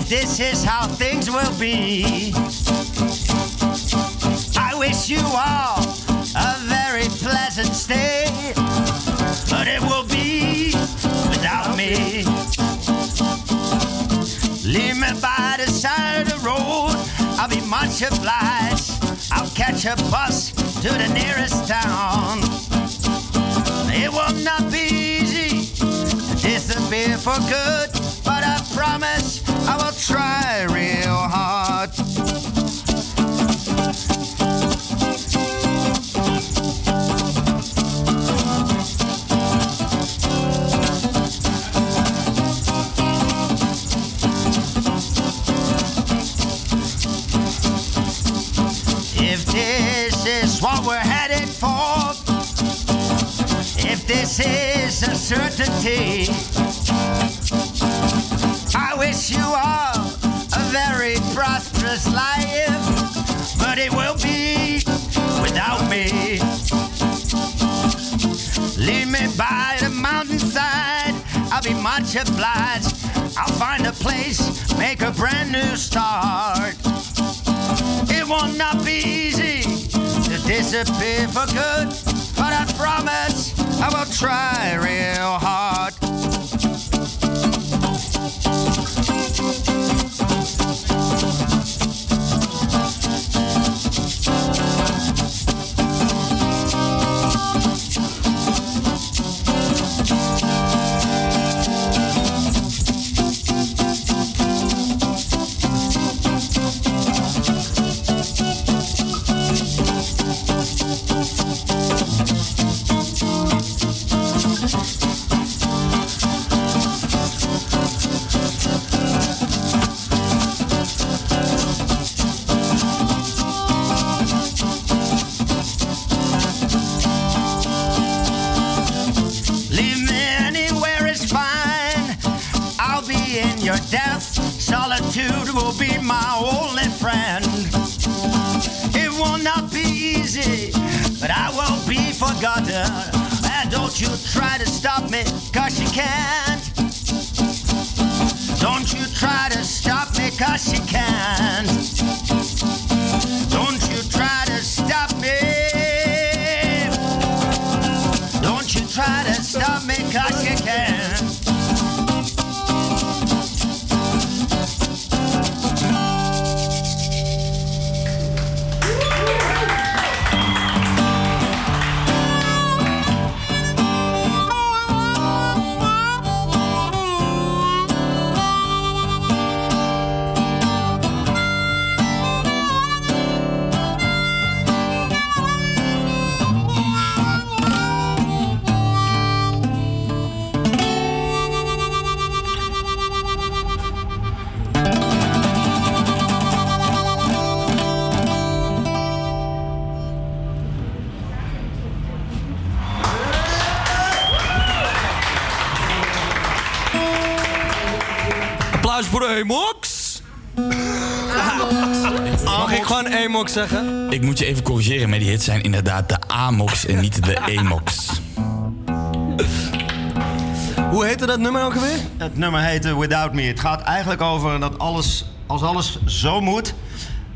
This is how things will be, I wish you all a very pleasant stay, but it will be without me. Leave me by the side of the road, I'll be much obliged. I'll catch a bus to the nearest town. It will not be easy to disappear for good, but I promise try real hard. If this is what we're headed for, if this is a certainty, prosperous life, but it will be without me. Leave me by the mountainside, I'll be much obliged. I'll find a place, make a brand new start. It will not be easy to disappear for good, but I promise I will try real hard. Try to stop me cause you can. Zeggen? Ik moet je even corrigeren, maar die hits zijn inderdaad de Amox en niet de Emox. [LAUGHS] Hoe heette dat nummer ook alweer? Het nummer heette Without Me. Het gaat eigenlijk over dat alles, als alles zo moet,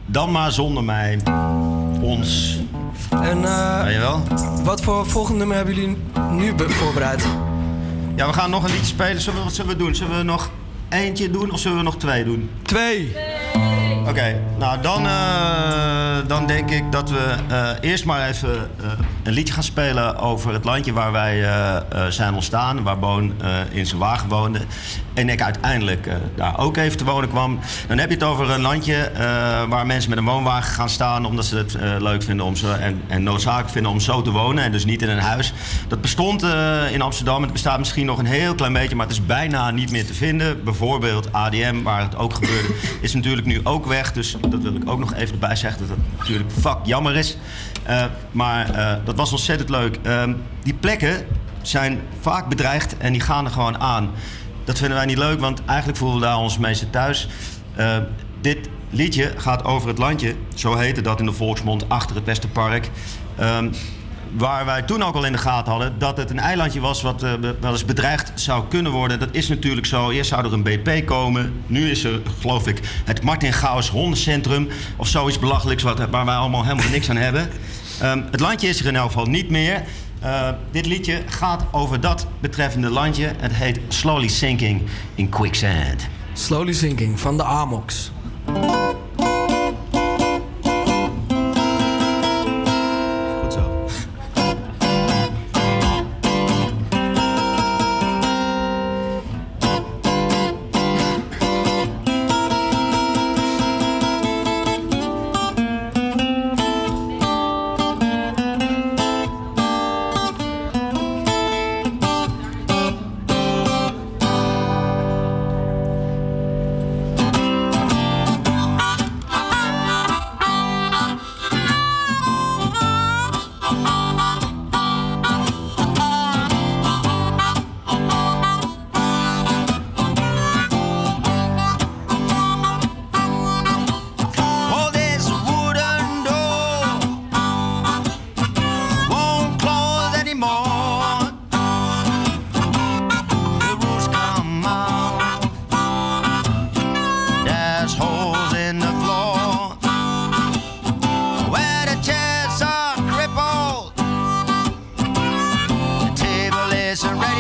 dan maar zonder mij. Ons. En eh, je wel? wat voor volgende nummer hebben jullie nu be- voorbereid? Ja, we gaan nog een liedje spelen. Zullen we, wat zullen we doen? Zullen we nog eentje doen of zullen we nog twee doen? Twee. Oké, nou dan, eh, dan denk ik dat we eh, eerst maar even eh, een liedje gaan spelen over het landje waar wij eh, zijn ontstaan. Waar Boon in zijn wagen woonde. En ik uiteindelijk daar ook even te wonen kwam. Dan heb je het over een landje waar mensen met een woonwagen gaan staan. Omdat ze het leuk vinden om zo, en, en noodzakelijk vinden om zo te wonen. En dus niet in een huis. Dat bestond in Amsterdam. Het bestaat misschien nog een heel klein beetje. Maar het is bijna niet meer te vinden. Bijvoorbeeld ADM, waar het ook gebeurde, is natuurlijk nu ook weg. Dus dat wil ik ook nog even erbij zeggen. Dat natuurlijk fuck jammer is. Eh, maar eh, dat was ontzettend leuk. Ehm, die plekken zijn vaak bedreigd en die gaan er gewoon aan. Dat vinden wij niet leuk, want eigenlijk voelen we daar ons meeste thuis. Eh, dit liedje gaat over het landje, zo heette dat in de volksmond, achter het Westerpark. Ehm, waar wij toen ook al in de gaten hadden dat het een eilandje was wat eh, wel eens bedreigd zou kunnen worden. Dat is natuurlijk zo. Eerst zou er een BP komen. Nu is er, geloof ik, het Martin Gauws hondencentrum of zoiets belachelijks wat, waar wij allemaal helemaal niks aan hebben. [LAUGHS] Ehm, het landje is er in elk geval niet meer. Eh, dit liedje gaat over dat betreffende landje. Het heet Slowly Sinking in Quicksand. Slowly Sinking van de Amox. resurrection.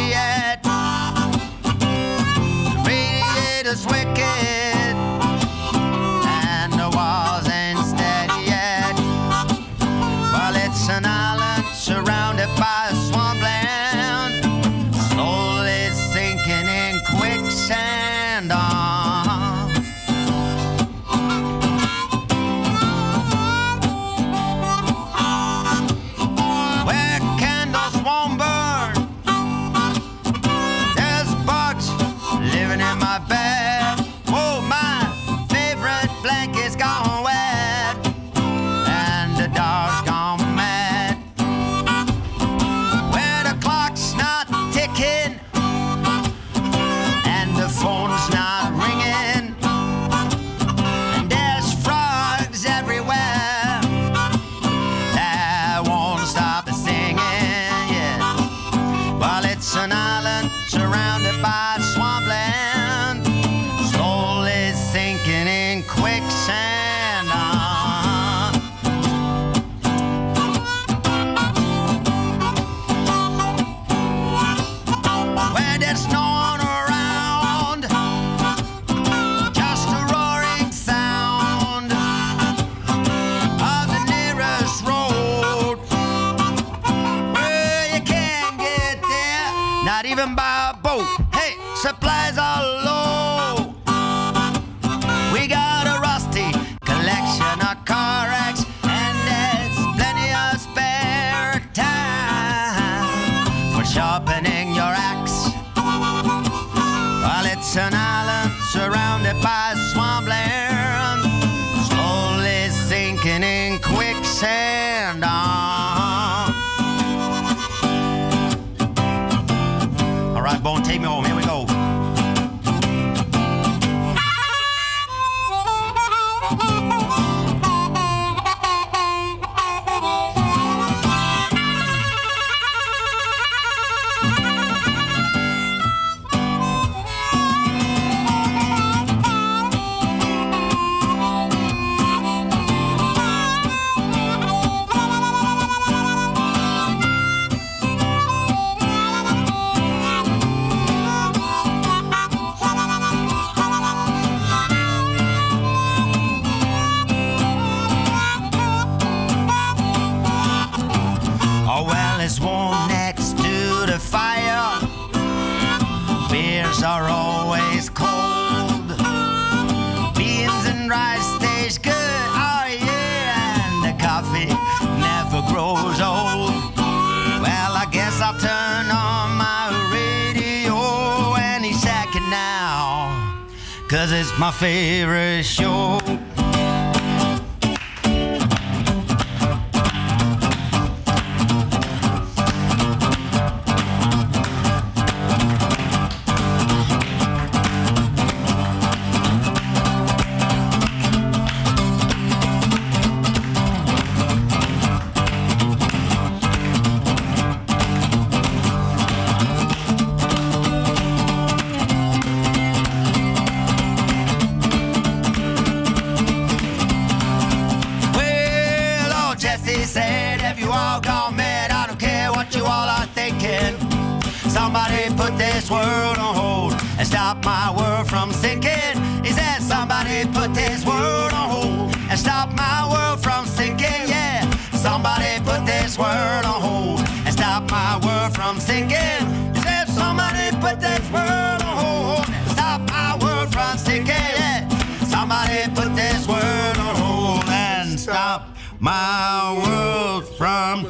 Stop my world from sinking. He said, Somebody put this world on hold and stop my world from sinking. Yeah, somebody put this world on hold and stop my world from sinking. He said, Somebody put this world on hold and stop my world from sinking. Yeah, somebody put this world on hold and stop my world from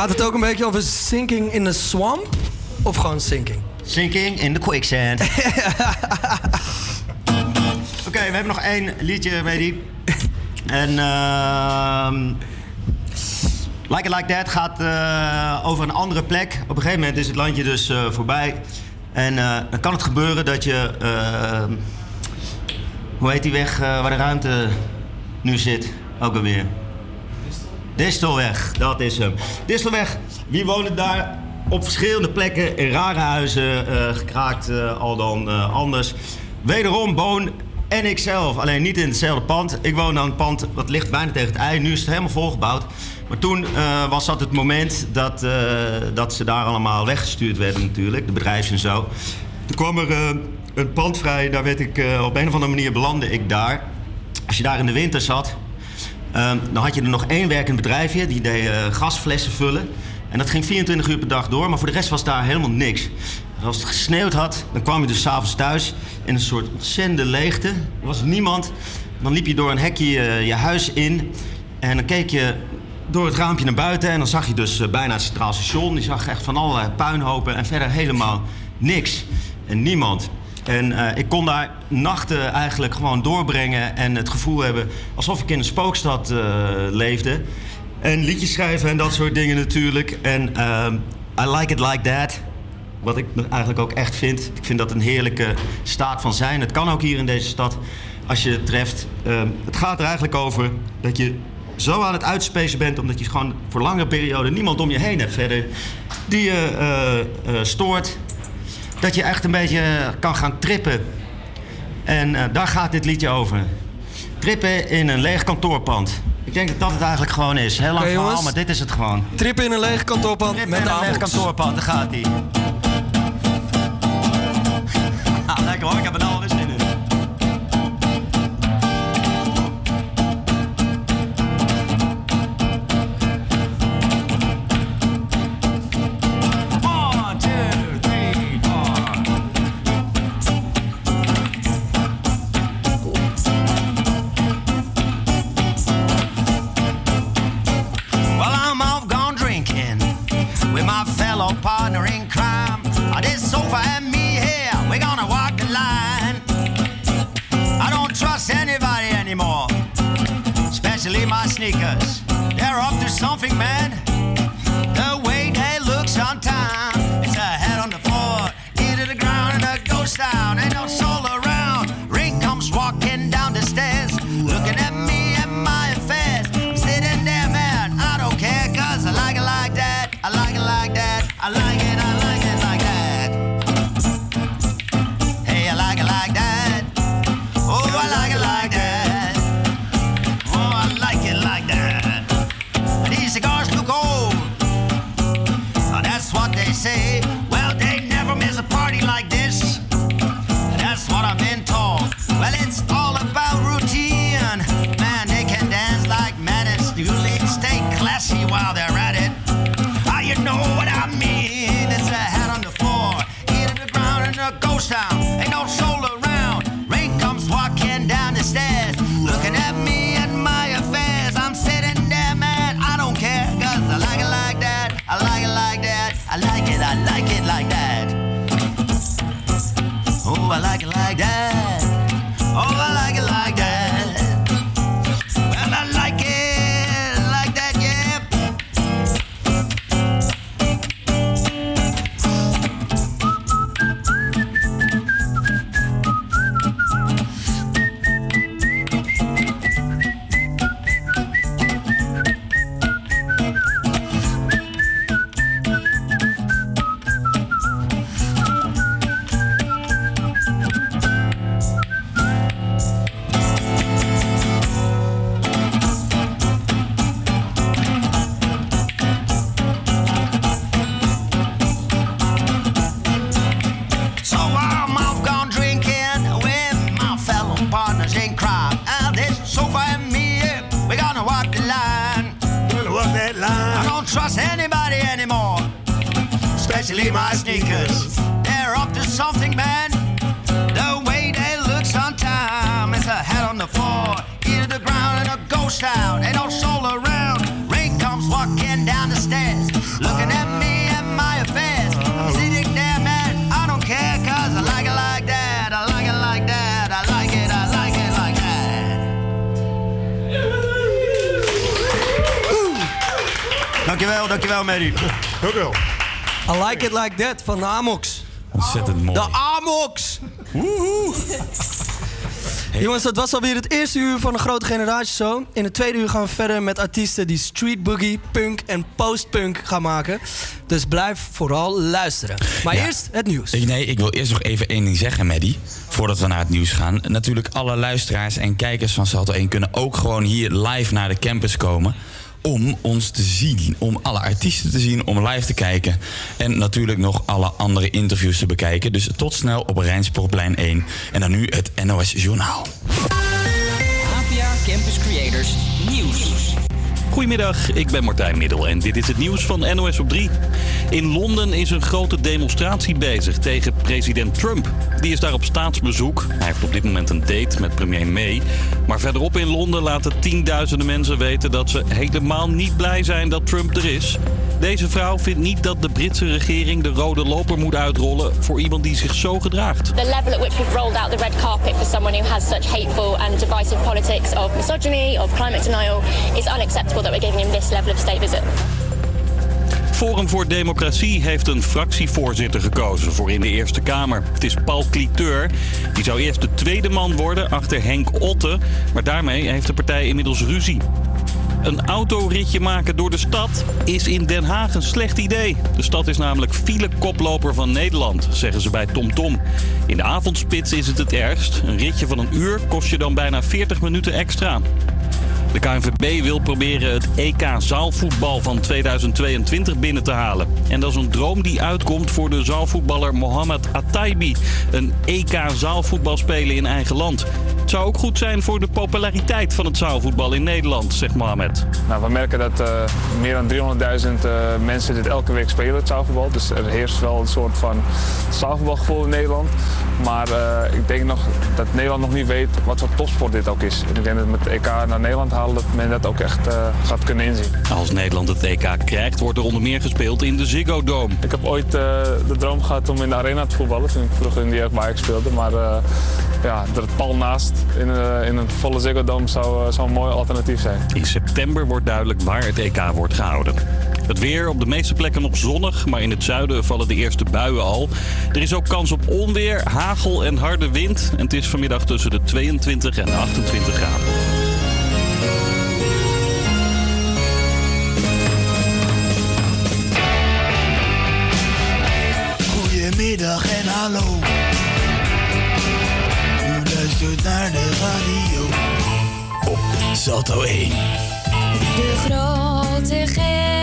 Gaat het ook een beetje over sinking in the swamp? Of gewoon sinking? Sinking in the quicksand. [LAUGHS] Oké, we hebben nog één liedje, weet je. En ehm Like It Like That gaat eh, over een andere plek. Op een gegeven moment is het landje dus eh, voorbij. En eh, dan kan het gebeuren dat je... ehm, hoe heet die weg waar de ruimte nu zit? Ook alweer. Distelweg, dat is hem. Distelweg, wie wonen daar? Op verschillende plekken in rare huizen, eh, gekraakt eh, al dan eh, anders. Wederom Boon en ikzelf, alleen niet in hetzelfde pand. Ik woon aan een pand dat ligt bijna tegen het ei. Nu is het helemaal volgebouwd. Maar toen was dat het moment dat, dat ze daar allemaal weggestuurd werden natuurlijk, de bedrijven en zo. Toen kwam er een pand vrij, daar werd ik op een of andere manier belandde ik daar. Als je daar in de winter zat, Ehm, dan had je er nog één werkend bedrijfje, die deed eh, gasflessen vullen. En dat ging 24 uur per dag door, maar voor de rest was daar helemaal niks. Als het gesneeuwd had, dan kwam je dus s'avonds thuis in een soort ontzettende leegte. Er was niemand. Dan liep je door een hekje eh, je huis in en dan keek je door het raampje naar buiten en dan zag je dus eh, bijna het Centraal Station. Je zag echt van allerlei puinhopen en verder helemaal niks en niemand. En eh, ik kon daar nachten eigenlijk gewoon doorbrengen en het gevoel hebben alsof ik in een spookstad eh, leefde. En liedjes schrijven en dat soort dingen natuurlijk. En ehm, I like it like that. Wat ik eigenlijk ook echt vind. Ik vind dat een heerlijke staat van zijn. Het kan ook hier in deze stad als je het treft. Ehm, het gaat er eigenlijk over dat je zo aan het uitspacen bent... omdat je gewoon voor langere periode niemand om je heen hebt verder... die je eh, stoort. Dat je echt een beetje kan gaan trippen. En eh, daar gaat dit liedje over. Trippen in een leeg kantoorpand. Ik denk dat dat het eigenlijk gewoon is. Heel lang verhaal, jongens. maar dit is het gewoon. Trip in een leeg kantoorpand met in een leeg kantoorpand, daar gaat hij. Ah, lekker hoor, ik heb er like it like that van de Amox. Ontzettend mooi. De Amox! Woehoe! Jongens, dat was alweer het eerste uur van de Grote Generatie Show. In het tweede uur gaan we verder met artiesten die street boogie, punk en postpunk gaan maken. Dus blijf vooral luisteren. Maar Ja. eerst het nieuws. Ik- Nee, ik wil eerst nog even één ding zeggen, Maddie. Voordat we naar het nieuws gaan. Natuurlijk, alle luisteraars en kijkers van Salto 1 kunnen ook gewoon hier live naar de campus komen. Om ons te zien. Om alle artiesten te zien, om live te kijken. En natuurlijk nog alle andere interviews te bekijken. Dus tot snel op Rijnspoortplein 1. En dan nu het NOS Journaal. APA Campus Creators Nieuws. Goedemiddag, ik ben Martijn Middel en dit is het nieuws van NOS op 3. In Londen is een grote demonstratie bezig tegen president Trump. Die is daar op staatsbezoek. Hij heeft op dit moment een date met premier May. Maar verderop in Londen laten tienduizenden mensen weten dat ze helemaal niet blij zijn dat Trump er is. Deze vrouw vindt niet dat de Britse regering de rode loper moet uitrollen voor iemand die zich zo gedraagt. The level at which we've rolled out the red carpet for someone who has such hateful and divisive politics of misogyny, of climate denial, is unacceptable that we're giving him this level of state visit. Forum voor Democratie heeft een fractievoorzitter gekozen voor in de Eerste Kamer. Het is Paul Cliteur. Die zou eerst de tweede man worden achter Henk Otte. Maar daarmee heeft de partij inmiddels ruzie. Een autoritje maken door de stad is in Den Haag een slecht idee. De stad is namelijk file-koploper van Nederland, zeggen ze bij TomTom. In de avondspits is het het ergst. Een ritje van een uur kost je dan bijna 40 minuten extra. De KNVB wil proberen het EK zaalvoetbal van 2022 binnen te halen. En dat is een droom die uitkomt voor de zaalvoetballer Mohamed Ataibi. Een EK zaalvoetbal spelen in eigen land. Het zou ook goed zijn voor de populariteit van het zaalvoetbal in Nederland, zegt Mohamed. Nou, we merken dat eh, meer dan 300.000 eh, mensen dit elke week spelen, het zaalvoetbal. Dus er heerst wel een soort van zaalvoetbalgevoel in Nederland. Maar eh, ik denk nog dat Nederland nog niet weet wat voor topsport dit ook is. En ik denk dat met het EK naar Nederland halen dat men dat ook echt gaat kunnen inzien. Als Nederland het EK krijgt, wordt er onder meer gespeeld in de Ziggo Dome. Ik heb ooit eh, de droom gehad om in de arena te voetballen toen ik vroeger in de jeugd waar ik speelde. Maar eh, ja, er het pal naast in, eh, in een volle Ziggo Dome zou, eh, zou een mooi alternatief zijn. In september wordt duidelijk waar het EK wordt gehouden. Het weer op de meeste plekken nog zonnig, maar in het zuiden vallen de eerste buien al. Er is ook kans op onweer, hagel en harde wind. En het is vanmiddag tussen de 22 en 28 graden. Goedemiddag en hallo. Salto 1. De grote generatie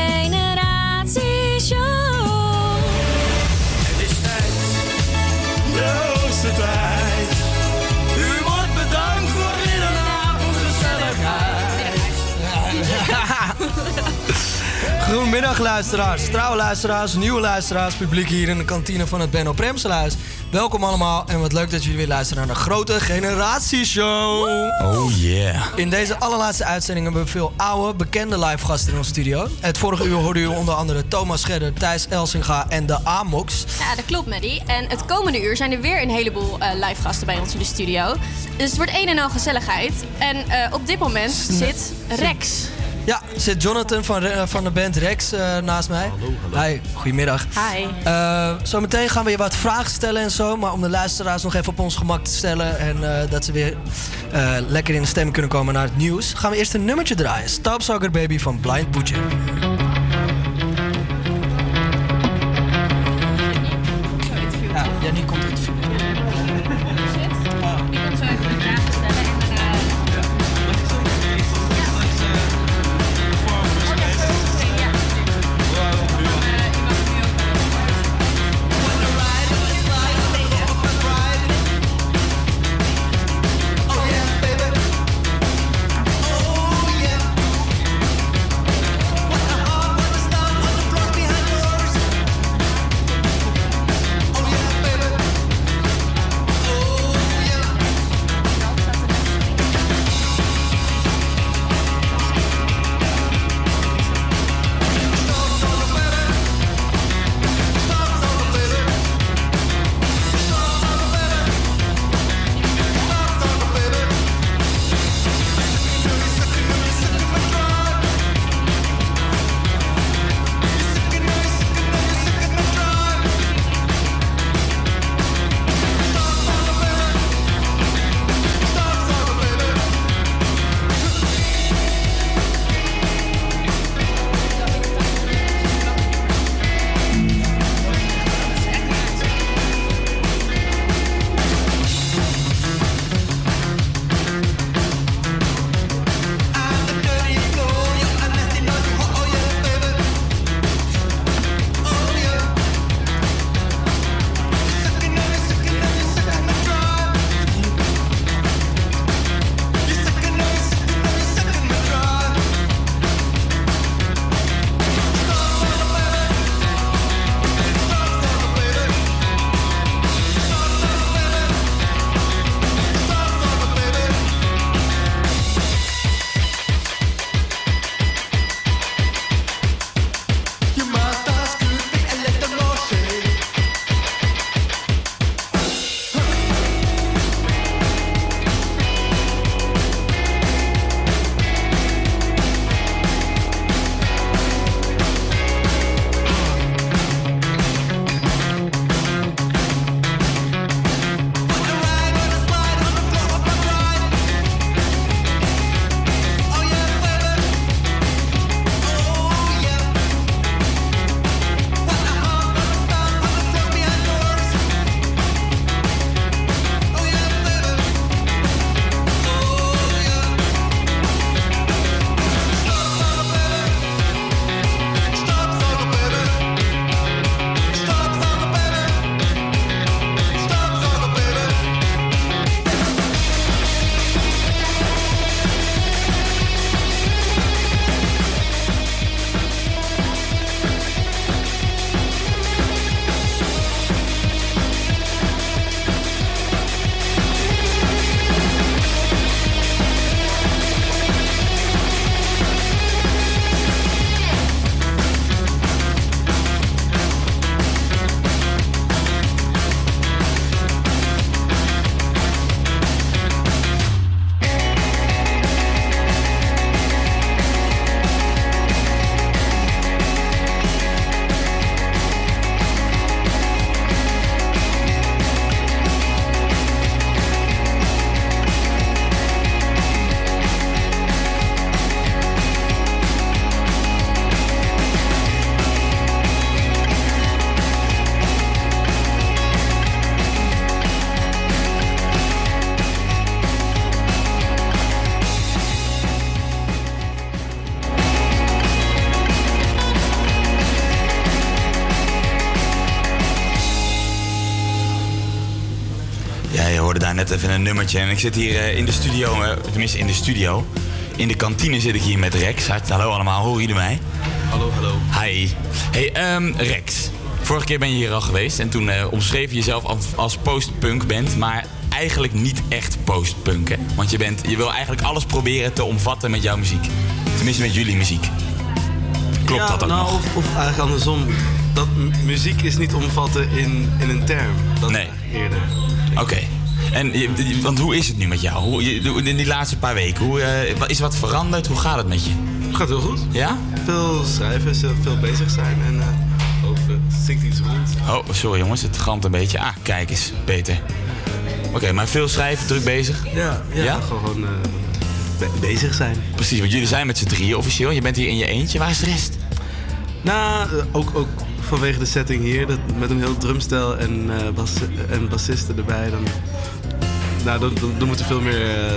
Goedemiddag luisteraars, trouwe luisteraars, nieuwe luisteraars, publiek hier in de kantine van het Benno Premselhuis. Welkom allemaal en wat leuk dat jullie weer luisteren naar de grote generatieshow. Oh yeah. In deze allerlaatste uitzending hebben we veel oude, bekende live gasten in ons studio. Het vorige uur hoorde u onder andere Thomas Scherder, Thijs Elsinga en de Amox. Ja, dat klopt, Maddie. En het komende uur zijn er weer een heleboel eh, live gasten bij ons in de studio. Dus het wordt een en al gezelligheid. En eh, op dit moment zit Rex. Ja, zit Jonathan van, Re- van de band Rex eh, naast mij. Hi, goedemiddag. Hi. Eh, zometeen gaan we je wat vragen stellen en zo. Maar om de luisteraars nog even op ons gemak te stellen. En eh, dat ze weer eh, lekker in de stemming kunnen komen naar het nieuws. Gaan we eerst een nummertje draaien. Stapsoccer Baby van Blind Butcher. Nummertje. En ik zit hier eh, in de studio, eh, tenminste in de studio. In de kantine zit ik hier met Rex. Hallo allemaal, horen jullie mij? Hallo, hallo. Hi. Hey, ehm, Rex. Vorige keer ben je hier al geweest en toen eh, omschreef je jezelf als, post-punk band, maar eigenlijk niet echt post-punk, hè? Want je, bent, je wil eigenlijk alles proberen te omvatten met jouw muziek. Tenminste met jullie muziek. Klopt Ja, dat ook nou, nog? Of, of eigenlijk andersom. Dat muziek is niet omvatten in, in een term. Dat Nee. eerder. Oké. En je- je- want hoe is het nu met jou? In die laatste paar weken, hoe, eh, is wat veranderd? Hoe gaat het met je? Gaat heel goed. Ja? Veel schrijven, veel- bezig zijn en eh ook uh, zingt iets goed. Oh, sorry jongens, het gamt een beetje. Ah, kijk eens, beter. Oké, maar veel schrijven, druk bezig? Ja, ja, gewoon eh, be- bezig zijn. Precies, want jullie zijn met z'n drieën officieel. Je bent hier in je eentje. Waar is de rest? Nou, eh, ook, ook vanwege de setting hier, dat, met een heel drumstel en, eh bas en bassisten erbij, dan, nou, dan, dan, dan moet er veel meer eh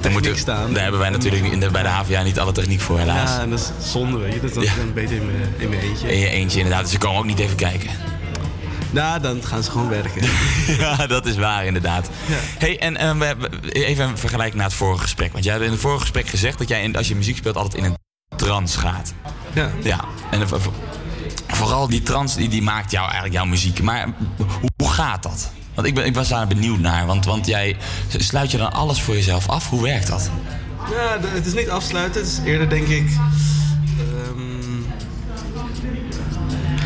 techniek moeten- staan. Daar hebben wij natuurlijk in de, bij de HVA niet alle techniek voor, helaas. Ja, en dat is zonde, weet je. Dat is dan Ja. dan beter in mijn, in mijn eentje. In je eentje, inderdaad. Dus ze komen ook niet even kijken. Nou, dan gaan ze gewoon werken. [LAUGHS] ja, dat is waar, inderdaad. hey, en we hebben even een vergelijking naar het vorige gesprek. Want jij had in het vorige gesprek gezegd dat jij in- als je muziek speelt altijd in een trance gaat. Ja. Ja, en eh, voor- vooral die trance die, die maakt jou eigenlijk jouw muziek. Maar hoe, hoe gaat dat? Want ik, ben, ik was daar benieuwd naar. Want, want jij sluit je dan alles voor jezelf af? Hoe werkt dat? Ja, de- het is niet afsluiten. Het is eerder, denk ik... ehm,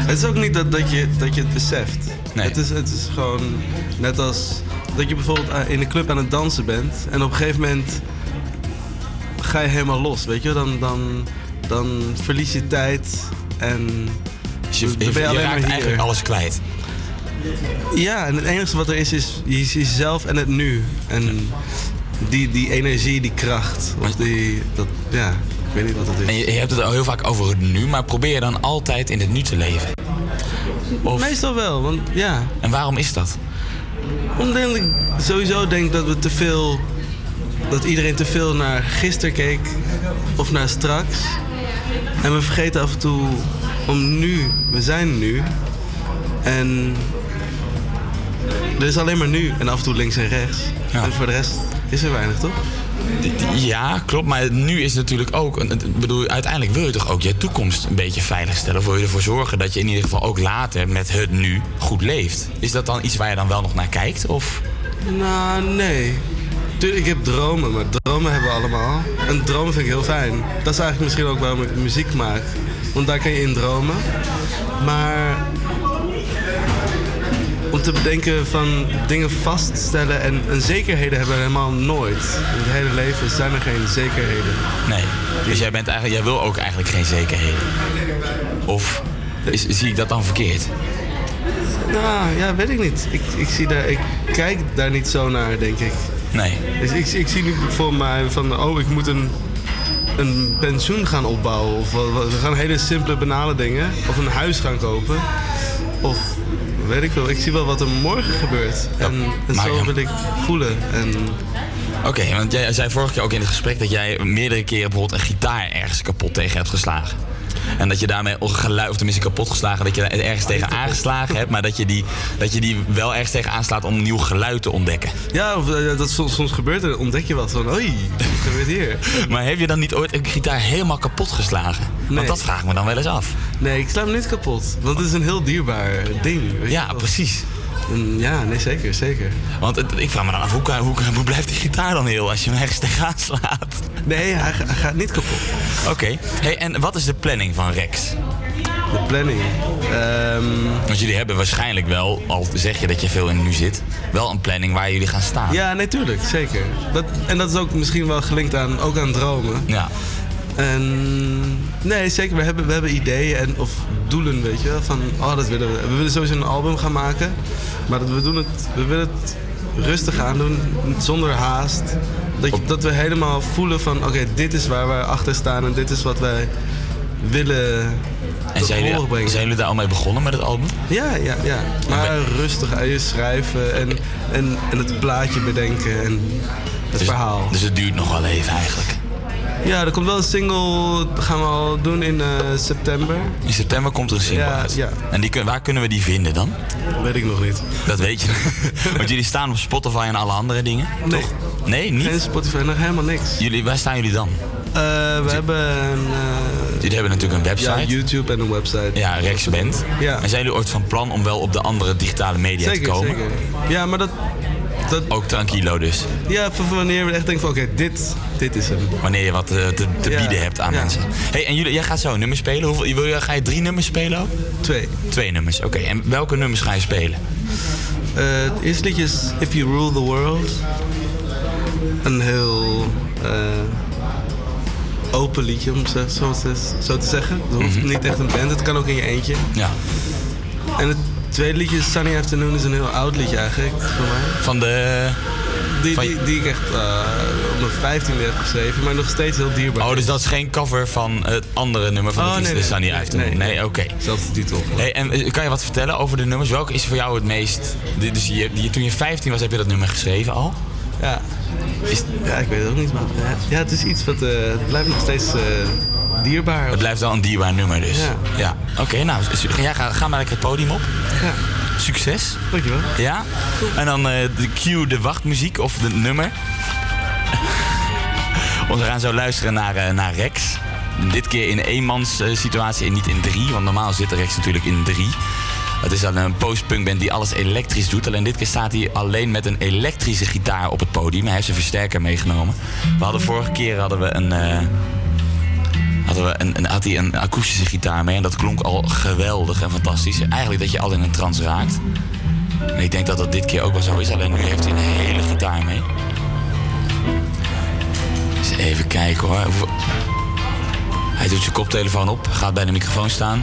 het is ook niet dat, dat, je, dat je het beseft. Het, is, het is gewoon net als dat je bijvoorbeeld in een club aan het dansen bent... en op een gegeven moment ga je helemaal los, weet je? Dan, dan, dan verlies je tijd en... Dus je, je, raakt eigenlijk alles kwijt. Ja, en het enige wat er is, is, is jezelf en het nu. En die, die energie, die kracht. Of die, dat, ja, ik weet niet wat het is. En je, je hebt het al heel vaak over het nu, maar probeer je dan altijd in het nu te leven? Meestal wel, want ja. En waarom is dat? Omdat ik sowieso denk dat we te veel... Dat iedereen te veel naar gisteren keek of naar straks. En we vergeten af en toe om nu. We zijn nu. En er is alleen maar nu en af en toe links en rechts. En voor de rest is er weinig, toch? Ja, klopt. Maar nu is natuurlijk ook. Ik bedoel, uiteindelijk wil je toch ook je toekomst een beetje veiligstellen. Of wil je ervoor zorgen dat je in ieder geval ook later met het nu goed leeft. Is dat dan iets waar je dan wel nog naar kijkt? Of? Nou, nee. Tuurlijk, ik heb dromen, maar dromen hebben we allemaal. En dromen vind ik heel fijn. Dat is eigenlijk misschien ook waarom ik muziek maak. Want daar kan je in dromen. Maar om te bedenken van dingen vaststellen en, en zekerheden hebben we helemaal nooit. In het hele leven zijn er geen zekerheden. Nee. Dus jij, bent eigenlijk, jij wil ook eigenlijk geen zekerheden. Of is, zie ik dat dan verkeerd? Nou, ja, weet ik niet. Ik, ik, zie daar, ik kijk daar niet zo naar, denk ik. Nee. Dus ik, ik zie nu voor mij van, oh, ik moet een, een pensioen gaan opbouwen. Of we gaan hele simpele, banale dingen. Of een huis gaan kopen. Of weet ik veel. Ik zie wel wat er morgen gebeurt. En, zo wil ik voelen. En Oké, want jij zei vorige keer ook in het gesprek dat jij meerdere keren bijvoorbeeld een gitaar ergens kapot tegen hebt geslagen. En dat je daarmee geluid, of tenminste kapot geslagen, dat je er ergens tegen aangeslagen hebt, maar dat je, die, dat je die wel ergens tegen aanslaat om nieuw geluid te ontdekken. ja, of, eh, dat soms, soms gebeurt er. Dan ontdek je wat van, oei, wat gebeurt hier? [LAUGHS] Maar heb je dan niet ooit een gitaar helemaal kapot geslagen? Want dat vraag ik me dan wel eens af. Nee, ik sla hem niet kapot. Want het is een heel dierbaar ding. Ja, precies. En Ja, nee, zeker, zeker. Want het- ik vraag me dan af, hoe, hoe, hoe blijft die gitaar dan heel als je hem ergens [LAUGHS] tegenaan slaat? Nee, hij, ga- hij gaat niet kapot. Oké. Hey, en wat is de planning van Rex? De planning? Ehm, Want jullie hebben waarschijnlijk wel, al zeg je dat je veel in nu zit, wel een planning waar jullie gaan staan. Ja, natuurlijk, zeker. Dat, en dat is ook misschien wel gelinkt aan, ook aan dromen. Ja. En nee, zeker. We hebben, we hebben ideeën en, of doelen, weet je wel. Van, oh, dat willen we. We willen sowieso een album gaan maken. Maar dat we, doen het, we willen het rustig aan doen, zonder haast. Dat, je, dat we helemaal voelen van, oké, dit is waar we achter staan en dit is wat wij willen En zijn jullie, brengen. zijn jullie daar al mee begonnen met het album? Ja, ja, ja. Maar rustig aan je schrijven en, en, en het plaatje bedenken en het Dus- verhaal. Dus het duurt nog wel even eigenlijk. Ja, er komt wel een single, dat gaan we al doen in eh, september. In september komt er een single Ja, uit. ja. En die, waar kunnen we die vinden dan? Weet ik nog niet. Dat weet je. [LAUGHS] Want jullie staan op Spotify en alle andere dingen, Nee. toch? Nee, niet? Geen Spotify, nog helemaal niks. Jullie, waar staan jullie dan? Eh, we hebben een... eh, Jullie hebben natuurlijk een website. Ja, YouTube en een website. Ja, Rex Band. Ja. En zijn jullie ooit van plan om wel op de andere digitale media Zeker, te komen? zeker. Ja, maar dat... dat Ook tranquilo dus. ja, van wanneer we echt denken van, oké, dit, dit is hem. Wanneer je wat eh, te, te bieden hebt aan mensen. Hey, en jullie, jij gaat zo nummers spelen. Hoeveel, wil je, ga je drie nummers spelen ook? Twee. Twee nummers, oké. En welke nummers ga je spelen? Eh, het eerste liedje is If You Rule the World. Een heel eh, open liedje, om zo, zo, te, zo te zeggen. Het hoeft niet echt een band, het kan ook in je eentje. Mhm. Ja. En het tweede liedje, Sunny Afternoon, is een heel oud liedje eigenlijk voor mij. Van de... Die, van- die, die ik echt eh, op mijn vijftiende heb geschreven, maar nog steeds heel dierbaar. Oh, dus dat is geen cover van het andere nummer van Oh, het nee, de nee, Sunny nee, Afternoon? nee, oké. Zelfde titel. Hey, en eh, kan je wat vertellen over de nummers? Welke is voor jou het meest... Dus je, je- toen je 15 was, heb je dat nummer geschreven al? Ja. Is, Ja, ik weet het ook niet, maar ja, ja, het is iets wat eh, het blijft nog steeds eh, dierbaar. het blijft wel een dierbaar nummer dus. Ja. ja. Oké, nou, s- ga, ga, maar lekker het podium op. Ja. Succes. Dankjewel. Ja? En dan eh, de cue, de wachtmuziek of de nummer. [LAUGHS] Want we gaan zo luisteren naar, eh, naar Rex. Dit keer in eenmans eh, situatie en niet in drie. Want normaal zit Rex natuurlijk in drie. Het is dan een postpunkband die alles elektrisch doet. Alleen dit keer staat hij alleen met een elektrische gitaar op het podium. Hij heeft zijn versterker meegenomen. We hadden vorige keer hadden we een, eh, hadden we een, een, had hij een akoestische gitaar mee. En dat klonk al geweldig en fantastisch. Eigenlijk dat je al in een trance raakt. En ik denk dat dat dit keer ook wel zo is. Alleen nu heeft hij een hele gitaar mee. Eens even kijken hoor. Hij doet zijn koptelefoon op. Gaat bij de microfoon staan.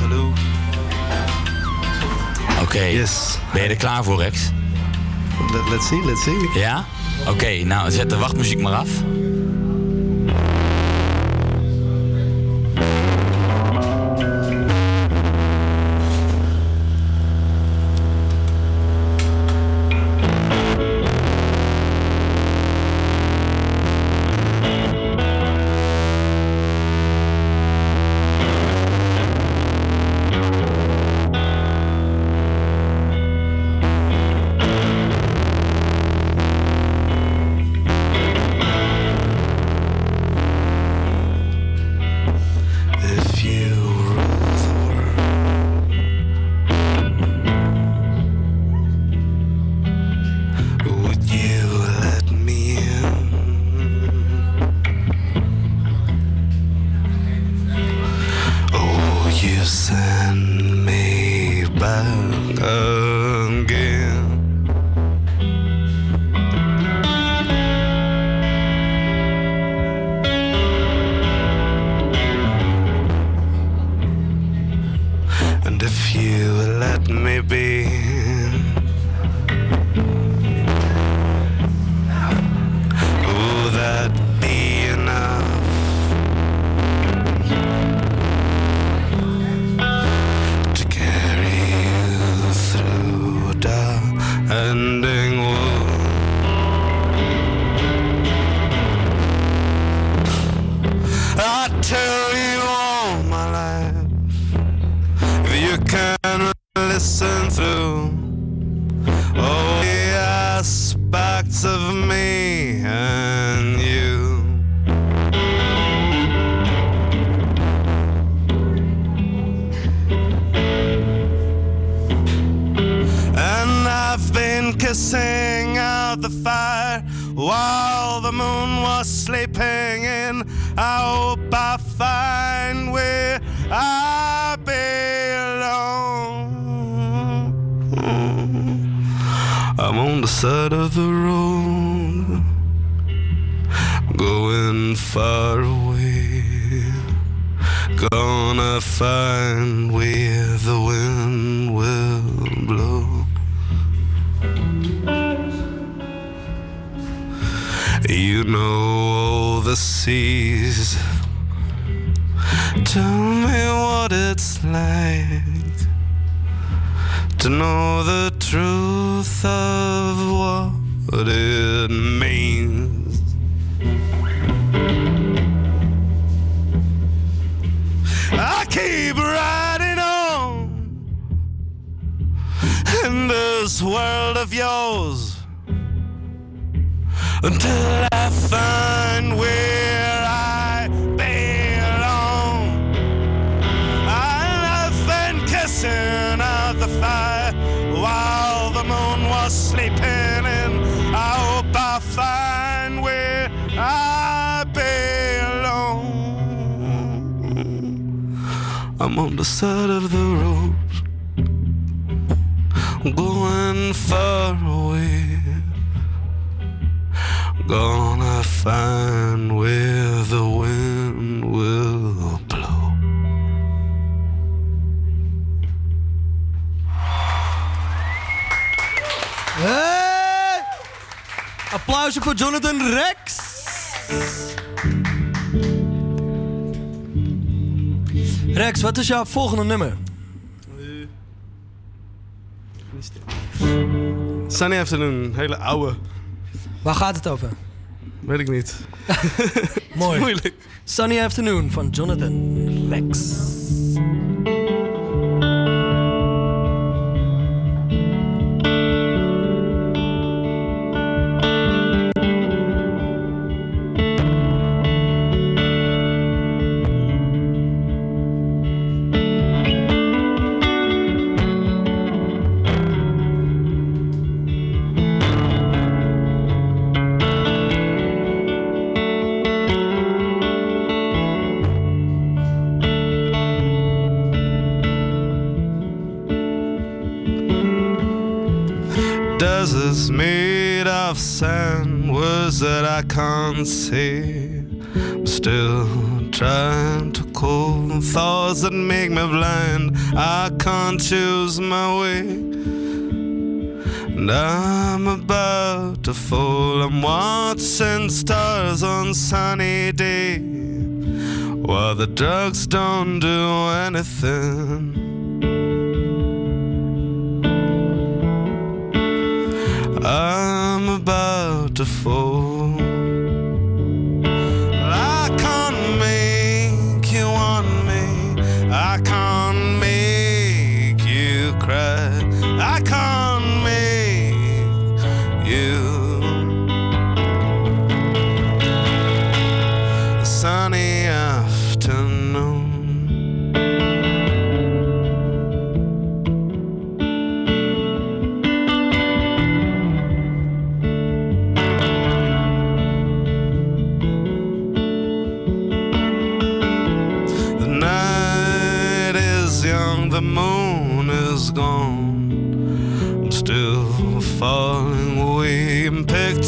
Hallo. Oké. Yes. Ben je er klaar voor, Rex? Let- Let's see, let's see. Ja? Oké, nou zet de wachtmuziek maar af. Jouw volgende nummer? Sunny Afternoon, hele oude. Waar gaat het over? Weet ik niet. [LAUGHS] Mooi. Moeilijk. Sunny Afternoon van Jonathan Rex. Say. I'm still trying to call thoughts that make me blind. I can't choose my way. And I'm about to fall. I'm watching stars on sunny day. While the drugs don't do anything. I'm about to fall.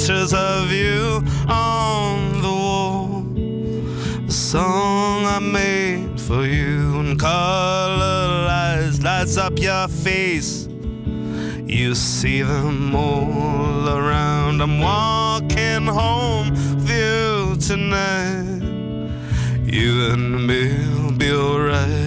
Pictures of you on the wall. The song I made for you in color lights lights up your face. You see them all around. I'm walking home with you tonight. You and me'll be alright.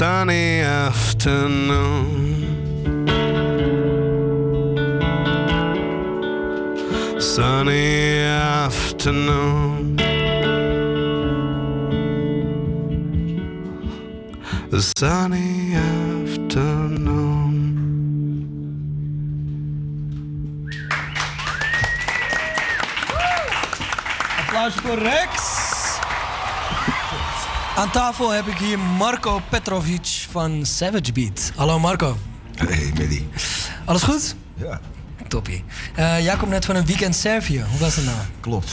Sunny afternoon. sunny afternoon. The sunny afternoon. Applaus voor Rex. Aan tafel heb ik hier Marco Petrovic van Savage Beat. Hallo Marco. Hey, Medi. Alles goed? Ja. Toppie. Eh, jij komt net van een weekend Servië. Hoe was het nou? Klopt.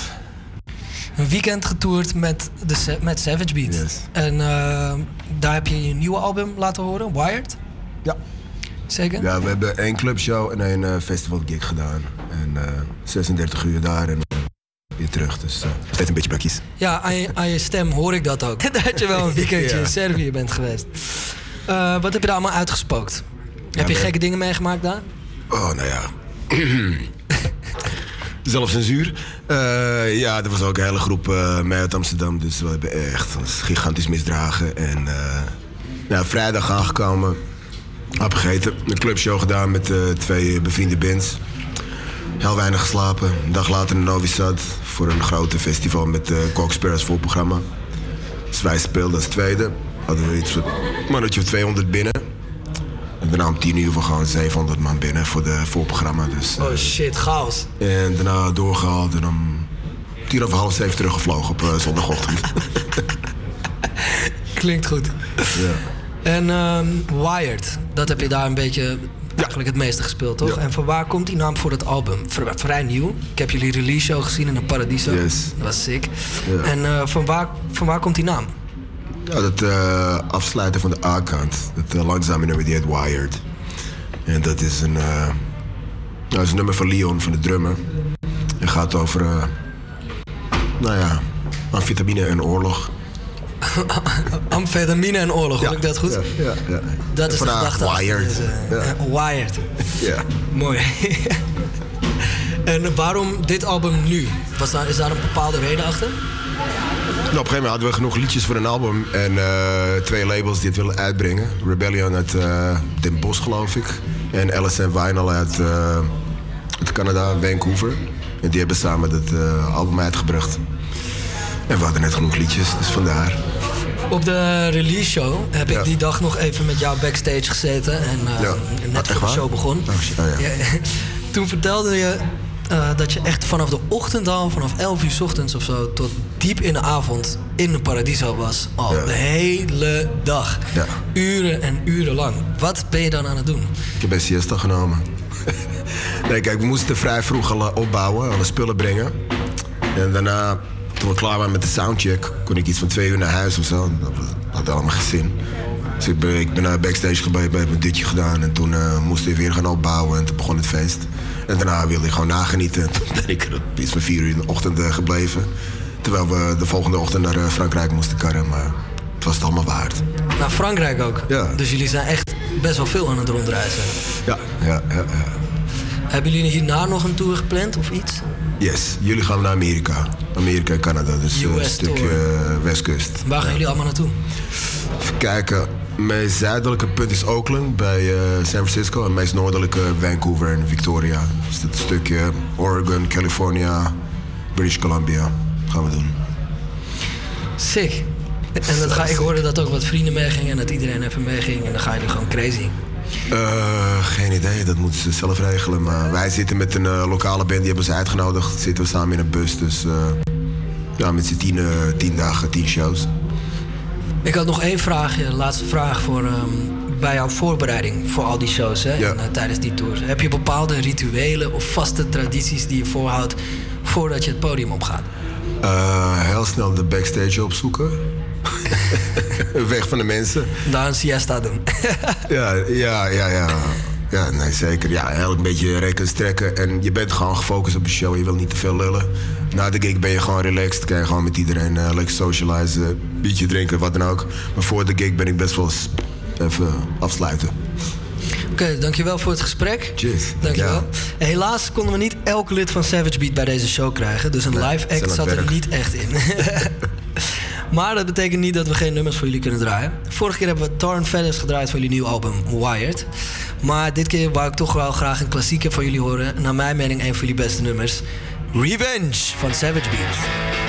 Een weekend getoerd met, de, met Savage Beat. En eh, daar heb je je nieuwe album laten horen, Wired. Ja. Zeker? Ja, we hebben één clubshow en één eh, festivalgig gedaan. En eh, 36 uur daar en weer terug. Dus steeds een beetje bakjes. Ja, aan je, aan je stem hoor ik dat ook. [LAUGHS] dat je wel een weekendje Ja. in Servië bent geweest. Eh, wat heb je daar allemaal uitgespookt? heb je gekke dingen meegemaakt daar? Oh, nou ja. [LAUGHS] Zelfcensuur. Eh ja, er was ook een hele groep eh mij uit Amsterdam. Dus we hebben echt gigantisch misdragen. En eh ja, vrijdag aangekomen. Hap gegeten. Een clubshow gedaan met twee bevriende bands. Heel weinig geslapen. Een dag later in Novi Sad voor een grote festival met uh, Coxper als voorprogramma. Dus wij speelden als tweede. Hadden we iets van een mannetje of 200 binnen. En daarna om 10 uur van gewoon 700 man binnen voor de voorprogramma. Dus, Oh shit, chaos. en daarna doorgehaald en om tien over half zeven teruggevlogen op eh, zondagochtend. [LAUGHS] Klinkt goed. ja. En ehm, Wired, dat heb je daar een beetje eigenlijk het meeste gespeeld, toch? En van waar komt die naam voor het album? Vrij nieuw. Ik heb jullie release show gezien in een Paradiso. Yes. Dat was sick. Ja. En eh, van, waar, van waar komt die naam? Ja, dat eh, afsluiten van de A-kant. Dat uh, langzame nummer die heet Wired. En dat is een, eh, dat is een nummer van Leon, van de drummer. Het gaat over, eh, nou ja, amfetamine en oorlog. [LAUGHS] Amfetamine en oorlog, hoor ik dat goed? Ja, ja, ja. Dat is de gedachte. Wired. deze, Ja. eh, wired. Ja. Mooi. [LAUGHS] en waarom dit album nu? Was daar, is daar een bepaalde reden achter? Nou, op een gegeven moment hadden we genoeg liedjes voor een album. En eh, twee labels die het willen uitbrengen. Rebellion uit eh, Den Bosch, geloof ik. En LSM Vinyl uit, eh, uit Canada, Vancouver. En die hebben samen het eh, album uitgebracht. En we hadden net genoeg liedjes, dus vandaar. Op de release show heb ik die dag nog even met jou backstage gezeten. En eh, Ja. net Echt voor de show begon. Oh. Oh, ja. [LAUGHS] Toen vertelde je eh, dat je echt vanaf de ochtend al, vanaf 11 uur 's ochtends of zo, tot diep in de avond in de Paradiso was. Al de hele dag. Ja. Uren en uren lang. Wat ben je dan aan het doen? Ik heb een siesta genomen. [LAUGHS] nee, kijk, we moesten vrij vroeg al eh, opbouwen, alle spullen brengen. En daarna, toen we klaar waren met de soundcheck, kon ik iets van twee uur naar huis of zo. Dat had allemaal geen zin. Dus ik ben, ik ben naar backstage gebleven, heb een dutje gedaan. En toen moesten we weer gaan opbouwen en toen begon het feest. En daarna wilde ik gewoon nagenieten. En [LAUGHS] toen ben ik er iets van vier uur in de ochtend eh, gebleven. Terwijl we de volgende ochtend naar eh, Frankrijk moesten karren. Maar het was het allemaal waard. Naar Frankrijk ook. Ja. Dus jullie zijn echt best wel veel aan het rondreizen. Ja, ja, ja. ja. Hebben jullie hierna nog een tour gepland of iets? Yes, jullie gaan naar Amerika. Amerika en Canada, dus eh, een US stukje tour. westkust. Waar gaan jullie allemaal naartoe? Even kijken. Mijn zuidelijke punt is Oakland bij eh, San Francisco. En meest noordelijke Vancouver en Victoria. Dus dat stukje Oregon, California, British Columbia gaan we doen. Sick. En dat ga ik hoorde dat ook wat vrienden meegingen en dat iedereen even meeging. En dan ga je er gewoon crazy. Eh, geen idee, dat moeten ze zelf regelen. Maar wij zitten met een eh, lokale band, die hebben ze uitgenodigd. Zitten we samen in een bus, dus eh, ja, met z'n tien, tien dagen, tien shows. Ik had nog één vraagje, laatste vraag voor ehm, bij jouw voorbereiding voor al die shows hè, en, tijdens die tours. Heb je bepaalde rituelen of vaste tradities die je voorhoudt voordat je het podium opgaat? Heel snel de backstage opzoeken. [LAUGHS] Weg van de mensen. Daar een siesta doen. [LAUGHS] Ja, ja, ja, ja. Ja, nee, zeker. Ja, eigenlijk een beetje rekken, strekken. En je bent gewoon gefocust op de show. Je wil niet te veel lullen. Na de gig ben je gewoon relaxed. Kan je gewoon met iedereen eh, lekker socializen. Biertje drinken, wat dan ook. Maar voor de gig ben ik best wel even afsluiten. Oké, dankjewel voor het gesprek. Cheers. Dankjewel. Helaas konden we niet elk lid van Savage Beat bij deze show krijgen. Dus een Nee, live act zat er niet echt in. [LAUGHS] maar dat betekent niet dat we geen nummers voor jullie kunnen draaien. Vorige keer hebben we Torn Feathers gedraaid voor jullie nieuwe album Wired. Maar dit keer wou ik toch wel graag een klassieker van jullie horen. Naar mijn mening een van jullie beste nummers. Revenge van Savage Beat.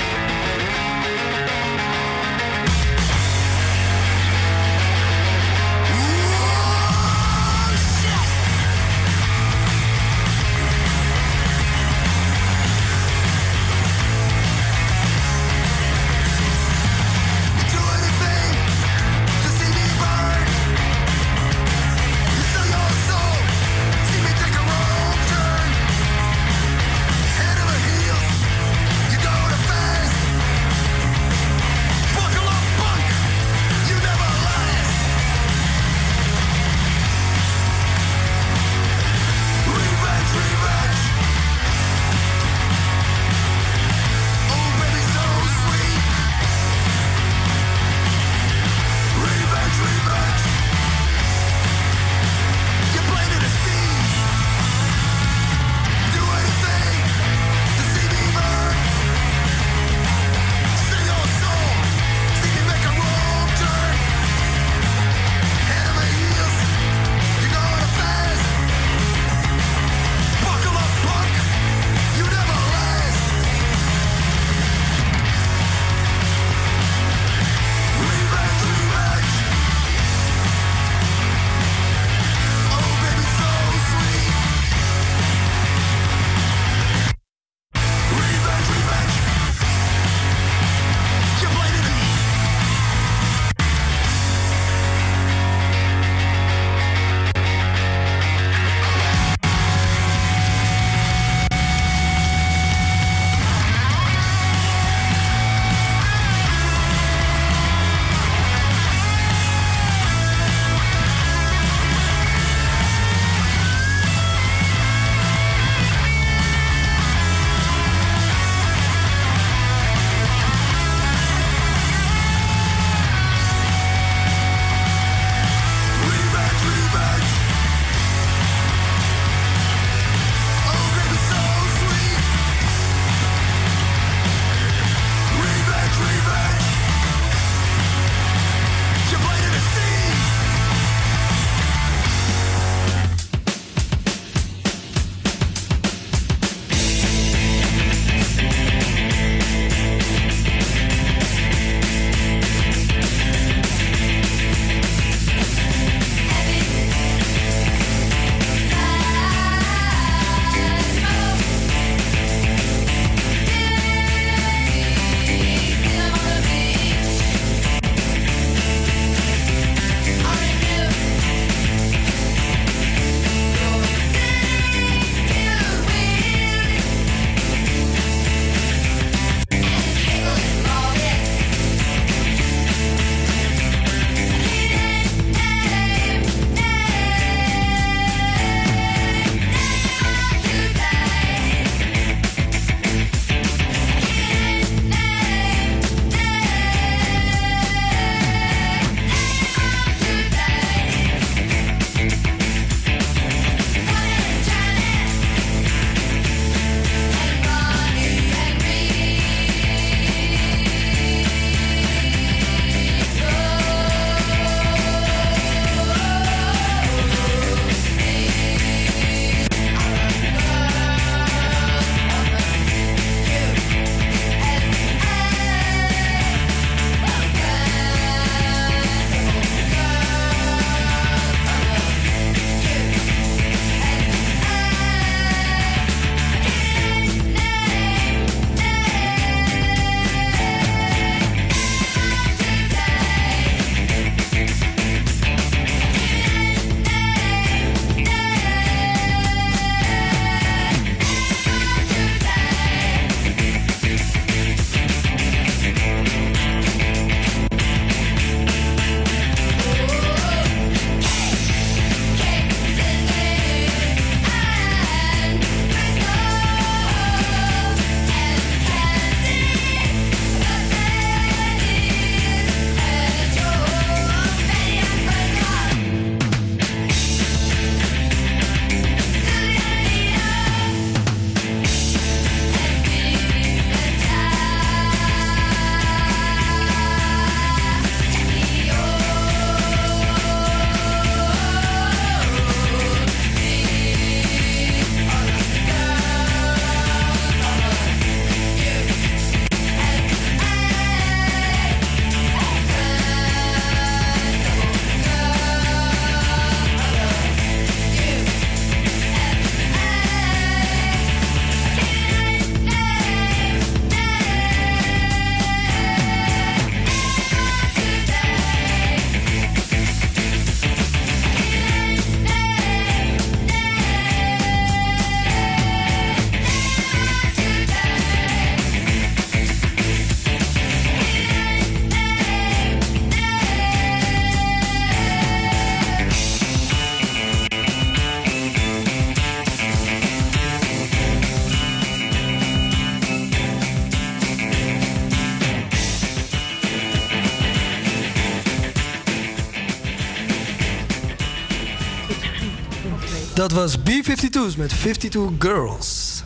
52's met 52 Girls.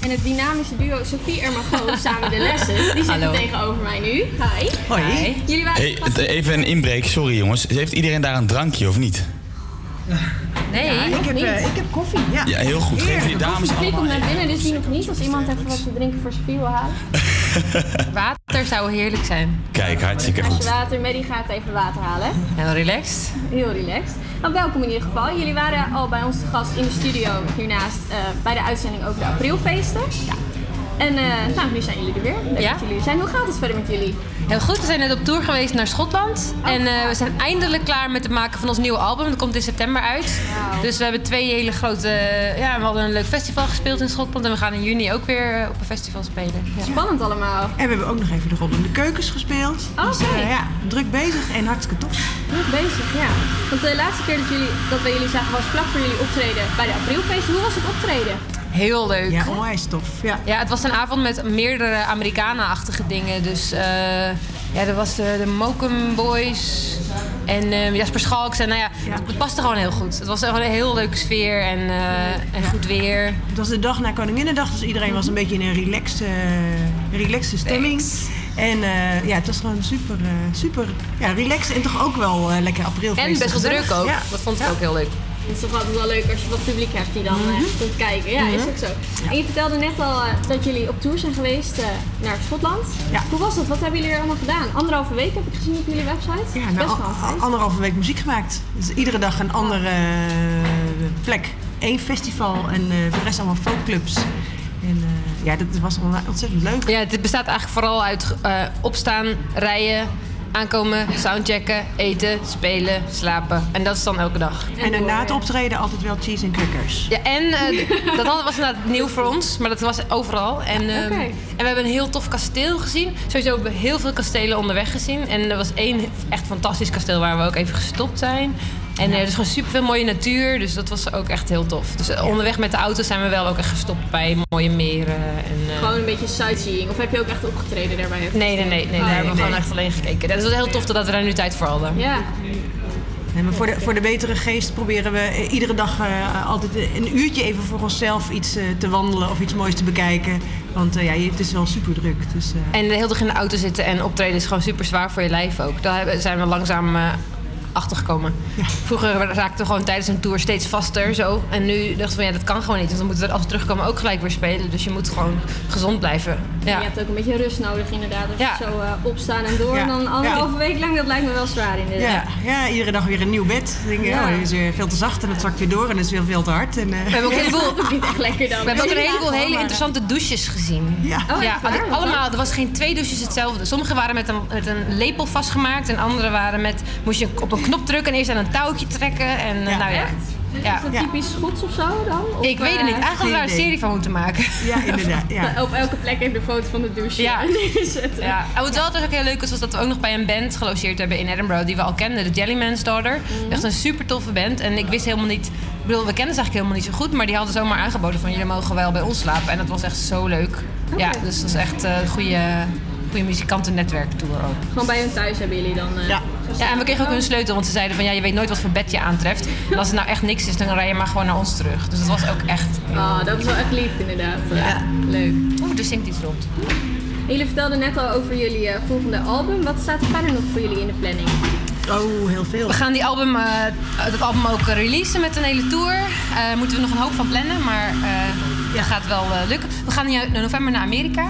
En het dynamische duo Sophie Ermago [LAUGHS] samen de lessen. Die zitten tegenover mij nu. Hi. Hoi. Hi. Jullie waren hey. Even een inbreek, sorry jongens. Heeft iedereen daar een drankje of niet? Nee, ik, heb, eh, ik heb koffie. Ja, ja heel goed. Geef die dames allemaal. komt naar binnen, dus die nog niet. Als iemand even wat te drinken voor Sophie wil halen. [LAUGHS] water zou heerlijk zijn. Kijk, hartstikke goed. Als je water, Maddie gaat even water halen. Heel relaxed. Heel relaxed. Nou, welkom in ieder geval. Jullie waren al bij ons te gast in de studio hiernaast eh, bij de uitzending over de aprilfeesten. En eh, nou, nu zijn jullie er weer. Leuk Ja. dat jullie er zijn. Hoe gaat het verder met jullie? Heel goed, we zijn net op tour geweest naar Schotland. en eh, we zijn eindelijk klaar met het maken van ons nieuwe album. Dat komt in september uit. Dus we hebben twee hele grote... Ja, we hadden een leuk festival gespeeld in Schotland. En we gaan in juni ook weer eh, op een festival spelen. Ja. Spannend allemaal. En we hebben ook nog even de rollende keukens gespeeld. Oh, Dus, oké. eh, ja, druk bezig en hartstikke tof. Goed bezig, ja. Want de laatste keer dat, jullie, dat we jullie zagen was vlak voor jullie optreden bij de aprilfeesten. Hoe was het optreden? Heel leuk. Ja, onwijs tof. Ja. Ja, het was een avond met meerdere Americana-achtige dingen. Dus eh, ja, er was de, de Mokum Boys en eh, Jasper Schalks. En nou ja, het, het paste gewoon heel goed. Het was gewoon een heel leuke sfeer en, eh, en goed weer. Het was de dag na Koninginnedag, dus iedereen was een beetje in een relaxed, relaxed stemming. En ja, het was gewoon super, super ja, relaxed en toch ook wel lekker aprilfeest. En best wel druk ook. Ja. Dat vond ik ook heel leuk. Het is toch altijd wel leuk als je wat publiek hebt die dan eh, Mhm. komt kijken. Ja, is Mhm. ook zo. En je vertelde net al eh, dat jullie op tour zijn geweest eh, naar Schotland. Hoe was dat? Wat hebben jullie er allemaal gedaan? Anderhalve week heb ik gezien op jullie website. Ja, nou, Best wel anderhalve week muziek gemaakt. Dus iedere dag een andere eh, plek. Eén festival en eh, voor de rest allemaal folkclubs. En eh, ja, dat was on- ontzettend leuk. Ja, het bestaat eigenlijk vooral uit eh, opstaan, rijden, aankomen, soundchecken, eten, spelen, slapen. En dat is dan elke dag. En na het optreden altijd wel cheese en crackers. Ja, en eh, [LAUGHS] dat was inderdaad nieuw voor ons, maar dat was overal. En, ehm, oké. en we hebben een heel tof kasteel gezien. Sowieso hebben we heel veel kastelen onderweg gezien. En er was één echt fantastisch kasteel waar we ook even gestopt zijn. En er is gewoon super veel mooie natuur, dus dat was ook echt heel tof. Dus eh, onderweg met de auto zijn we wel ook echt gestopt bij mooie meren. En, eh, Gewoon een beetje sightseeing. Of heb je ook echt opgetreden daarbij? Nee, nee, nee, nee, daar hebben we gewoon echt alleen gekeken. Dat is wel heel tof dat we daar nu tijd voor hadden. Ja. Nee, maar voor, de, voor de betere geest proberen we eh, iedere dag eh, altijd een uurtje even voor onszelf iets eh, te wandelen of iets moois te bekijken. Want eh, ja, je- het is wel super druk. Dus, eh, En de hele dag in de auto zitten en optreden is gewoon super zwaar voor je lijf ook. Daar zijn we langzaam Vroeger raakten we gewoon tijdens een tour steeds vaster zo. En nu dachten we, van, ja, dat kan gewoon niet. Want dan moeten we als we terugkomen ook gelijk weer spelen. Dus je moet gewoon gezond blijven. En Ja. je hebt ook een beetje rust nodig inderdaad. Als Ja. je zo eh, opstaan en door. Ja. En dan anderhalve Ja. week lang, dat lijkt me wel zwaar inderdaad. ja, ja, iedere dag weer een nieuw bed. Dan denk je, Ja. oh, is weer veel te zacht en het zakt weer door en het is weer veel te hard. En, eh, We hebben ook een heleboel, niet echt lekker dan. we hebben ook een heleboel hele interessante douches gezien. Ja, Oh, ja waar? allemaal. Er was geen twee douches hetzelfde. Sommige waren met een, met een lepel vastgemaakt. En andere waren met... Moest je op een knop drukken en eerst aan een touwtje trekken. En eh, nou ja. Ja. Is dat typisch Schots of zo dan? Of, Ik weet het niet. eh, Eigenlijk hadden we daar een serie van moeten maken. Ja, inderdaad. Ja. [LAUGHS] Op elke plek even de foto van de douche Ja. [LAUGHS] neerzetten. Ja. En wat wel dus ook heel leuk was, was dat we ook nog bij een band gelogeerd hebben in Edinburgh, die we al kenden, de Jellyman's Daughter. Echt een super toffe band. En ik wist helemaal niet, ik bedoel, we kenden ze eigenlijk helemaal niet zo goed, maar die hadden zomaar aangeboden van jullie mogen wel bij ons slapen. En dat was echt zo leuk. Ja, dus dat is echt eh, een goede, goede muzikantennetwerktour ook. Gewoon bij hun thuis hebben jullie dan... eh, Ja. ja, en we kregen ook hun sleutel, want ze zeiden van ja, je weet nooit wat voor bed je aantreft. [LAUGHS] En als het nou echt niks is, dan rij je maar gewoon naar ons terug. Dus dat was ook echt. Oh, dat is wel echt lief inderdaad. Ja. Leuk. Oeh, er zingt iets rond. En jullie vertelden net al over jullie eh, volgende album. Wat staat er verder nog voor jullie in de planning? Oh, heel veel. We gaan die album, eh, dat album ook eh, releasen met een hele tour. Eh moeten we nog een hoop van plannen, maar eh, dat gaat wel eh, lukken. We gaan in november naar Amerika.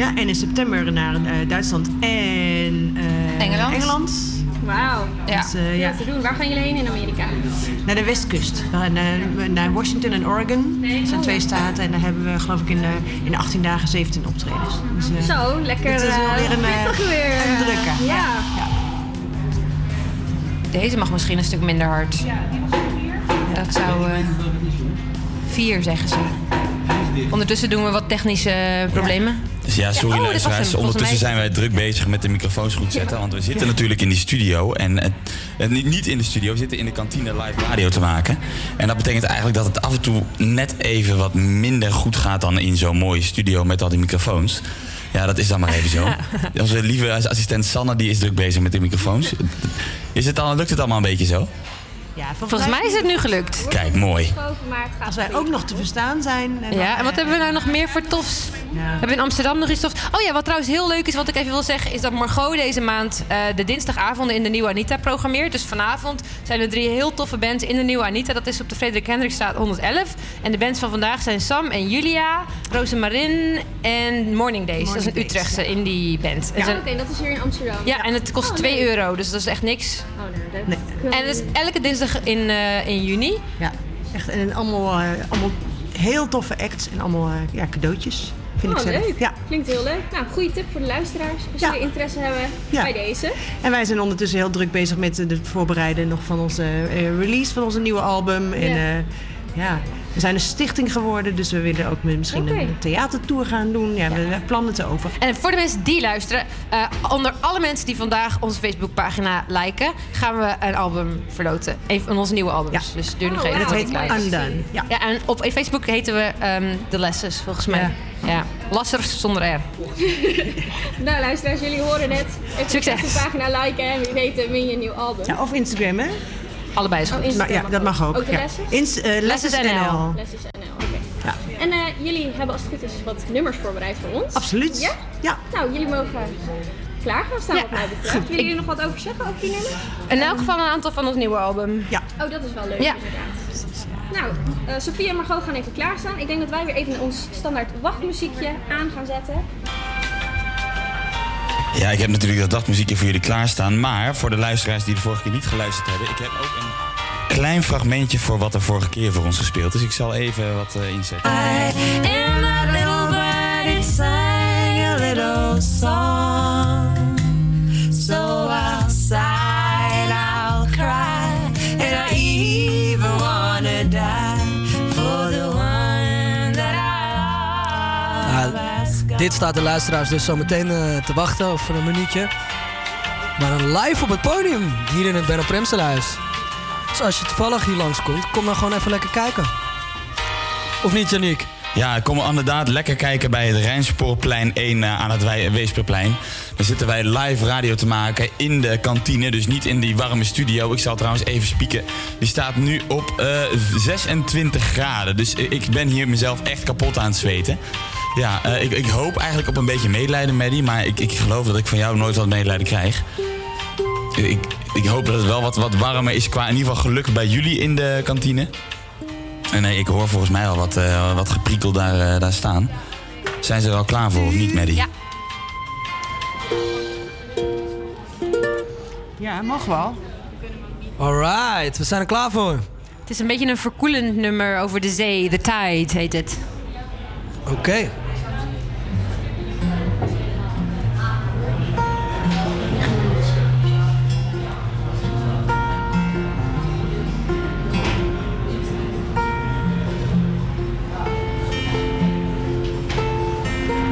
Ja, en in september naar eh, Duitsland en eh, Engeland. Engeland. Wauw. Ja. Dus, eh, ja. te doen. Waar gaan jullie heen in Amerika? Naar de westkust. Naar, naar Washington en Oregon. Dat zijn twee staten. En daar hebben we geloof ik in, eh, in 18 dagen 17 optredens. Dus, eh, Zo, lekker Het is wel eh, weer een, weer. een drukke. Ja. Deze mag misschien een stuk minder hard. Dat zou vier zeggen ze. Ondertussen doen we wat technische problemen. Dus ja, sorry oh, was hem. luisteraars. Ondertussen mij- zijn wij druk bezig met de microfoons goed zetten. Want we zitten natuurlijk in die studio. En het, niet in de studio, we zitten in de kantine live radio te maken. En dat betekent eigenlijk dat het af en toe net even wat minder goed gaat dan in zo'n mooie studio met al die microfoons. Ja, dat is dan maar even zo. [LAUGHS] Onze lieve assistent Sanne die is druk bezig met de microfoons. Is het al, lukt het allemaal een beetje zo? Ja, Volgens mij is het nu gelukt. Kijk, mooi. Als wij ook nog te verstaan zijn. En Ja, dan, en wat hebben we nou nog meer voor tofs? Hebben we in Amsterdam nog iets tofs? Oh ja, wat trouwens heel leuk is, wat ik even wil zeggen... is dat Margot deze maand eh, de dinsdagavonden in de Nieuwe Anita programmeert. Dus vanavond zijn er drie heel toffe bands in de Nieuwe Anita. Dat is op de Frederik Hendrikstraat 111. En de bands van vandaag zijn Sam en Julia, Rosemarin en Morning Days. dat is een Utrechtse indie band. Ja, En oké, dat is hier in Amsterdam. ja, en het kost Oh, 2 leuk. euro, dus dat is echt niks. Oh, nee, dat En het is elke dinsdag in, eh, in juni. Ja, echt. En allemaal, eh, allemaal heel toffe acts en allemaal eh, ja, cadeautjes. Vind oh, ik zelf. leuk. Ja. Klinkt heel leuk. Nou, goede tip voor de luisteraars. Als jullie interesse hebben Ja. bij deze. En wij zijn ondertussen heel druk bezig met het voorbereiden nog van onze release van onze nieuwe album. En Ja. ja, we zijn een stichting geworden, dus we willen ook misschien een theatertour gaan doen. Ja, we hebben plannen te over. En voor de mensen die luisteren, eh, onder alle mensen die vandaag onze Facebookpagina liken, gaan we een album verloten. Een van onze nieuwe albums. Dus duur nog Oh, even. tot heet. Undone. Ja. Ja, en op Facebook heten we ehm The Lessers, volgens mij. Ja. Ja. Lassers zonder R. [LAUGHS] Nou, luisteraars, jullie horen het. Even Succes. de pagina liken en wie weet eh, win je een nieuw album. Ja, of Instagram, hè? Allebei is Oh, goed. Maar ja, dat mag ook. Ook de ja. lessen? Ins, eh, Lessers NL. Oké. En eh, jullie hebben als het goed is wat nummers voorbereid voor ons. Absoluut. Ja? Ja. Nou, jullie mogen klaar gaan staan Ja. wat mij betreft. Willen jullie nog wat over zeggen over die nummers? In elk geval een aantal van ons nieuwe album. Ja. Oh, dat is wel leuk Ja. inderdaad. Nou, eh Sofie en Margot gaan even klaarstaan. Ik denk dat wij weer even ons standaard wachtmuziekje aan gaan zetten. Ja, ik heb natuurlijk dat dagmuziekje voor jullie klaarstaan. Maar voor de luisteraars die de vorige keer niet geluisterd hebben... ik heb ook een klein fragmentje voor wat er vorige keer voor ons gespeeld is. Ik zal even wat eh, inzetten. That little bird, sang a little song. Dit staat de luisteraars dus zo meteen eh, te wachten over een minuutje. Maar dan live op het podium, hier in het Benno Premsterhuis. Dus als je toevallig hier langskomt, kom dan gewoon even lekker kijken. Of niet, Janiek? Ja, kom inderdaad lekker kijken bij het Rijnspoorplein 1 eh, aan het Weesperplein. Daar zitten wij live radio te maken in de kantine, dus niet in die warme studio. Ik zal trouwens even spieken. Die staat nu op eh, 26 graden, dus ik ben hier mezelf echt kapot aan het zweten. Ja, eh, ik, ik hoop eigenlijk op een beetje medelijden, Maddie, maar ik, ik geloof dat ik van jou nooit wat medelijden krijg. Ik, ik hoop dat het wel wat, wat warmer is qua in ieder geval geluk bij jullie in de kantine. En nee, ik hoor volgens mij al wat, eh, wat geprikkel daar, eh, daar staan. Zijn ze er al klaar voor of niet, Maddie? Ja. Ja, mag wel. Alright, we zijn er klaar voor. Het is een beetje een verkoelend nummer over de zee. The Tide heet het. Oké.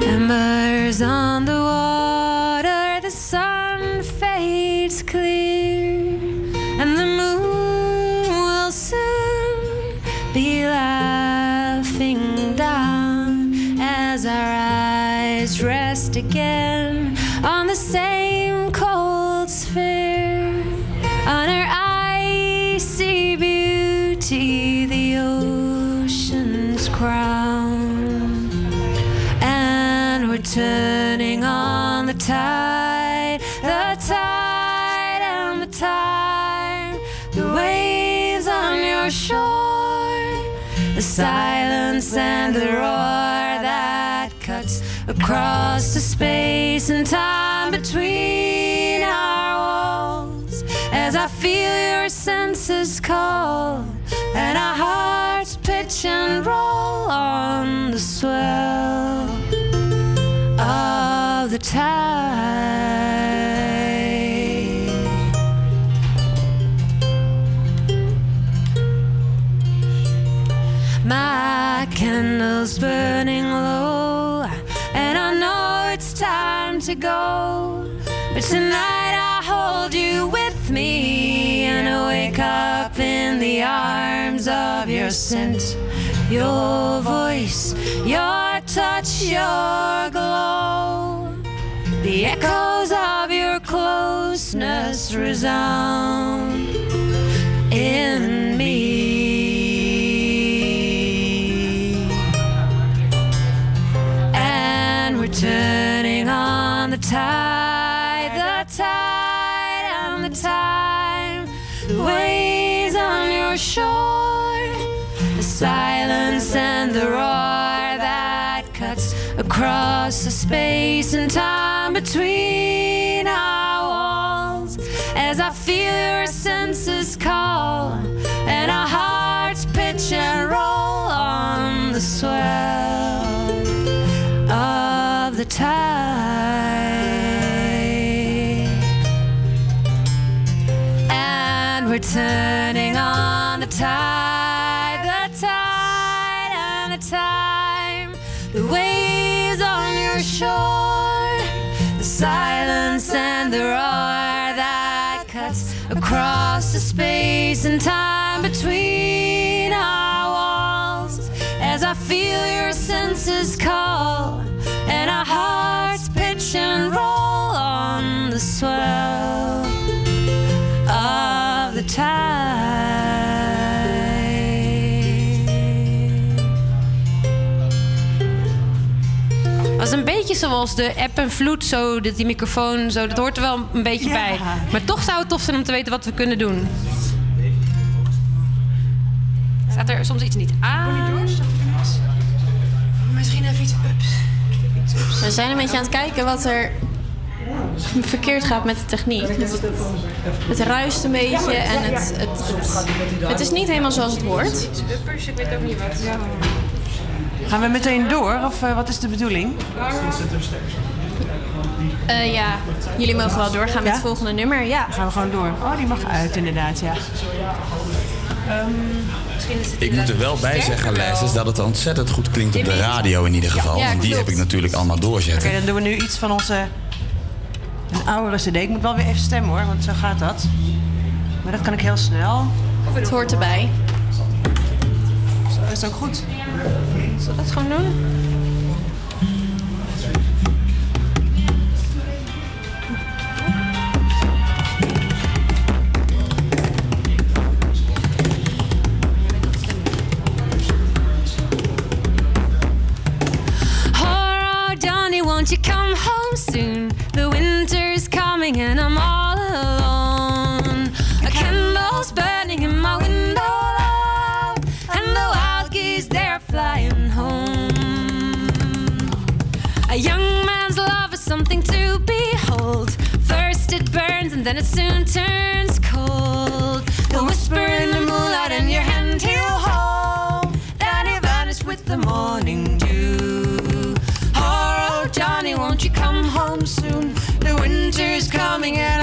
Embers on the water, the sun fades clear, same cold sphere, on our icy beauty, the ocean's crown. And we're turning on the tide, the tide and the tide, the waves on your shore, the silence and the roar across the space and time between our walls. As I feel your senses call, and our hearts pitch and roll on the swell of the tide. My candle's burning low, to go. But tonight I hold you with me, and I wake up in the arms of your scent, your voice, your touch, your glow. The echoes of your closeness resound I feel your senses call, and our hearts pitch and roll on the swell of the tide. And we're turning on the tide, zoals de app en vloed, zo dat die microfoon, zo, dat hoort er wel een beetje bij. Maar toch zou het tof zijn om te weten wat we kunnen doen. Staat er soms iets niet aan? Misschien even iets ups. We zijn een beetje aan het kijken wat er verkeerd gaat met de techniek. Het, het ruist een beetje en het, het, het, het is niet helemaal zoals het hoort. Uppers, ik weet ook niet wat. Gaan we meteen door of eh, wat is de bedoeling? Eh, ja, jullie mogen wel doorgaan met het volgende nummer. Ja. Gaan we gewoon door. Oh, die mag uit inderdaad, ja. Ehm, misschien is het Ik moet er wel bij zeggen, Lesjes, dat het ontzettend goed klinkt op de radio in ieder geval. Ja, Want die heb ik natuurlijk allemaal Oké, doorzetten. dan doen we nu iets van onze... Een oudere cd. Ik moet wel weer even stemmen hoor, want zo gaat dat. Maar dat kan ik heel snel. Het hoort erbij. Zo is het ook goed. Zullen we dat gewoon doen? Won't you come home soon? The then it soon turns cold. The whisper in the moonlight and your hand he'll hold. Then he vanished with the morning dew. Oh, Johnny, won't you come home soon? The winter's coming and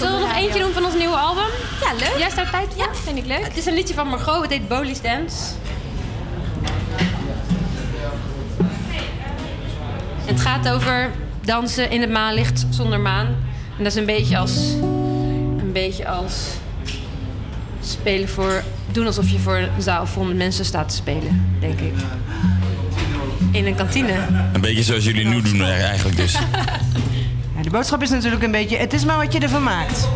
Zullen we nog eentje doen van ons nieuwe album? Ja, leuk. Jij staat tijd voor? Ja, vind ik leuk. Het is een liedje van Margot, het heet Boli's Dance. Het gaat over dansen in het maanlicht zonder maan. En dat is een beetje als... Een beetje als... Spelen voor... Doen alsof je voor een zaal vol met mensen staat te spelen, denk ik. In een kantine. Een beetje zoals jullie nu doen eigenlijk dus. [LAUGHS] De boodschap is natuurlijk een beetje... Het is maar wat je ervan maakt.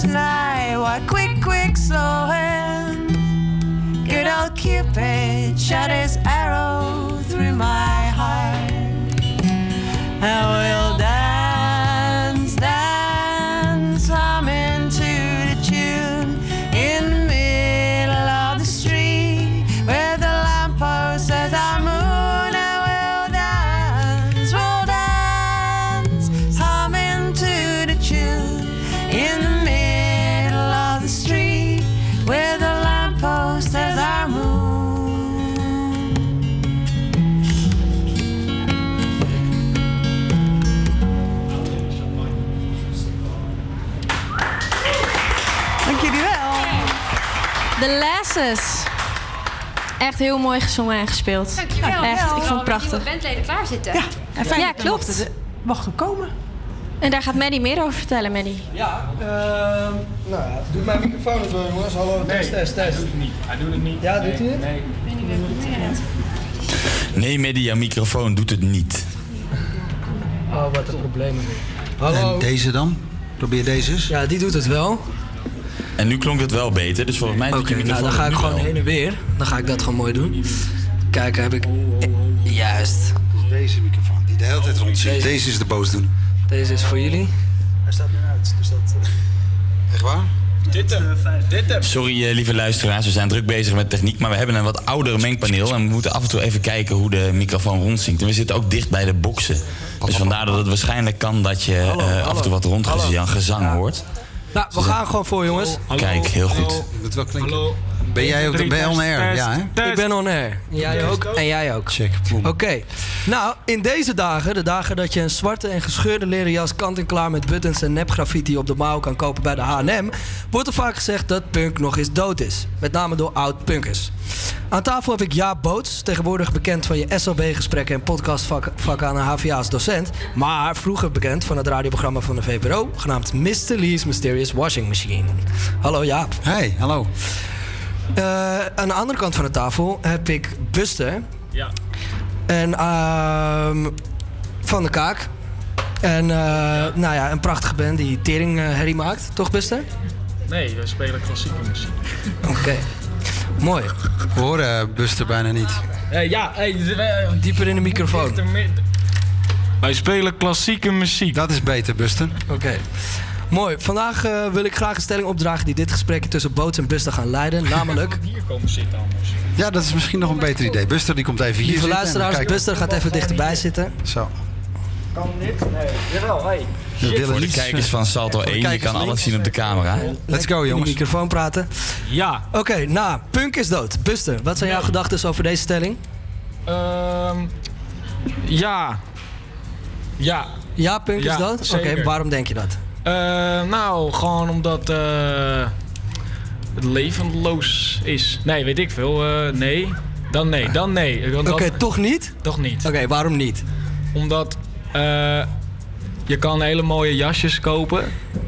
Deepest night, why quick, quick, slow hand. Good old Cupid shot his heel mooi gezongen en gespeeld. Dankjewel. Echt, ik vond het prachtig. Nieuwe bandleden klaarzitten. Ja, En fijn ja klopt. mochten, komen. En daar gaat Maddie meer over vertellen, Maddie. Ja, ehm, nou ja, doe mijn microfoon het wel jongens. Hallo, test, test, test. Hij doet het niet. Hij doet het niet. Ja, doet hij het? Nee. Nee, media microfoon doet het niet. Oh, wat een probleem. Hallo. En deze dan? Probeer deze eens. Ja, die doet het wel. En nu klonk het wel beter, dus volgens mij Oké, nou dan ga ik gewoon wel. heen en weer. Dan ga ik dat gewoon mooi doen. Kijk, heb ik... Juist. Deze microfoon die de hele tijd rond zit. Deze. Deze is de boosdoen. Deze is voor jullie. Hij staat nu uit, dus dat... [LAUGHS] Echt waar? Dit hem. Dit hem. Sorry, eh, lieve luisteraars, we zijn druk bezig met techniek, maar we hebben een wat oudere mengpaneel en we moeten af en toe even kijken hoe de microfoon rondzinkt. En we zitten ook dicht bij de boxen. Dus vandaar dat het waarschijnlijk kan dat je eh, af en toe wat rondgezang gezang hoort. Nou, we gaan gewoon voor jongens. Kijk, heel goed. Dat wel klinken. Hallo. Ben jij ook ben on air? Ja, hè? Ik ben on air. Jij ook en jij ook. Check. Oké. Nou, in deze dagen, de dagen dat je een zwarte en gescheurde leren jas kant en klaar met buttons en nepgraffiti op de mouw kan kopen bij de H&M, wordt er vaak gezegd dat punk nog eens dood is. Met name door oud-punkers. Aan tafel heb ik Jaap Boots, tegenwoordig bekend van je SLB-gesprekken en podcastvak vak aan de HVA als docent, maar vroeger bekend van het radioprogramma van de VPRO, genaamd Mr. Lee's Mysterious Washing Machine. Hallo Jaap. Hey, hallo. Eh, aan de andere kant van de tafel heb ik Buster. Ja. En ehm, Van de Kaak. En eh, nou ja, een prachtige band die tering eh, herrie maakt. Toch, Buster? Nee, we spelen klassieke muziek. Oké. [LAUGHS] Mooi. We horen Buster bijna niet. Eh, ja, hey, wij- Dieper in de microfoon. Wij spelen klassieke muziek. Dat is beter, Buster. Oké. Mooi. Vandaag eh, wil ik graag een stelling opdragen die dit gesprek tussen Boots en Buster gaan leiden. Namelijk, Hier komen zitten anders. Ja, dat is misschien nog een beter idee. Buster die komt even hier lieve zitten en luisteraars, kijken- Buster gaat even dichterbij zitten. Zo. Kan dit? Nee. Jawel, hey. Voor de kijkers van Salto Voor de 1, je kan alles zien op de camera. Let's go, In de jongens. microfoon praten. Ja. Oké, nou, punk is dood. Buster, wat zijn jouw gedachten over deze stelling? Ehm ja. Ja. Ja, punk Ja, is dood? Oké, waarom denk je dat? Eh, nou, gewoon omdat eh, het levenloos is. Nee, weet ik veel. Eh, nee. Dan nee, dan nee. Oké, toch niet? Toch niet. Oké, waarom niet? Omdat je kan hele mooie jasjes kopen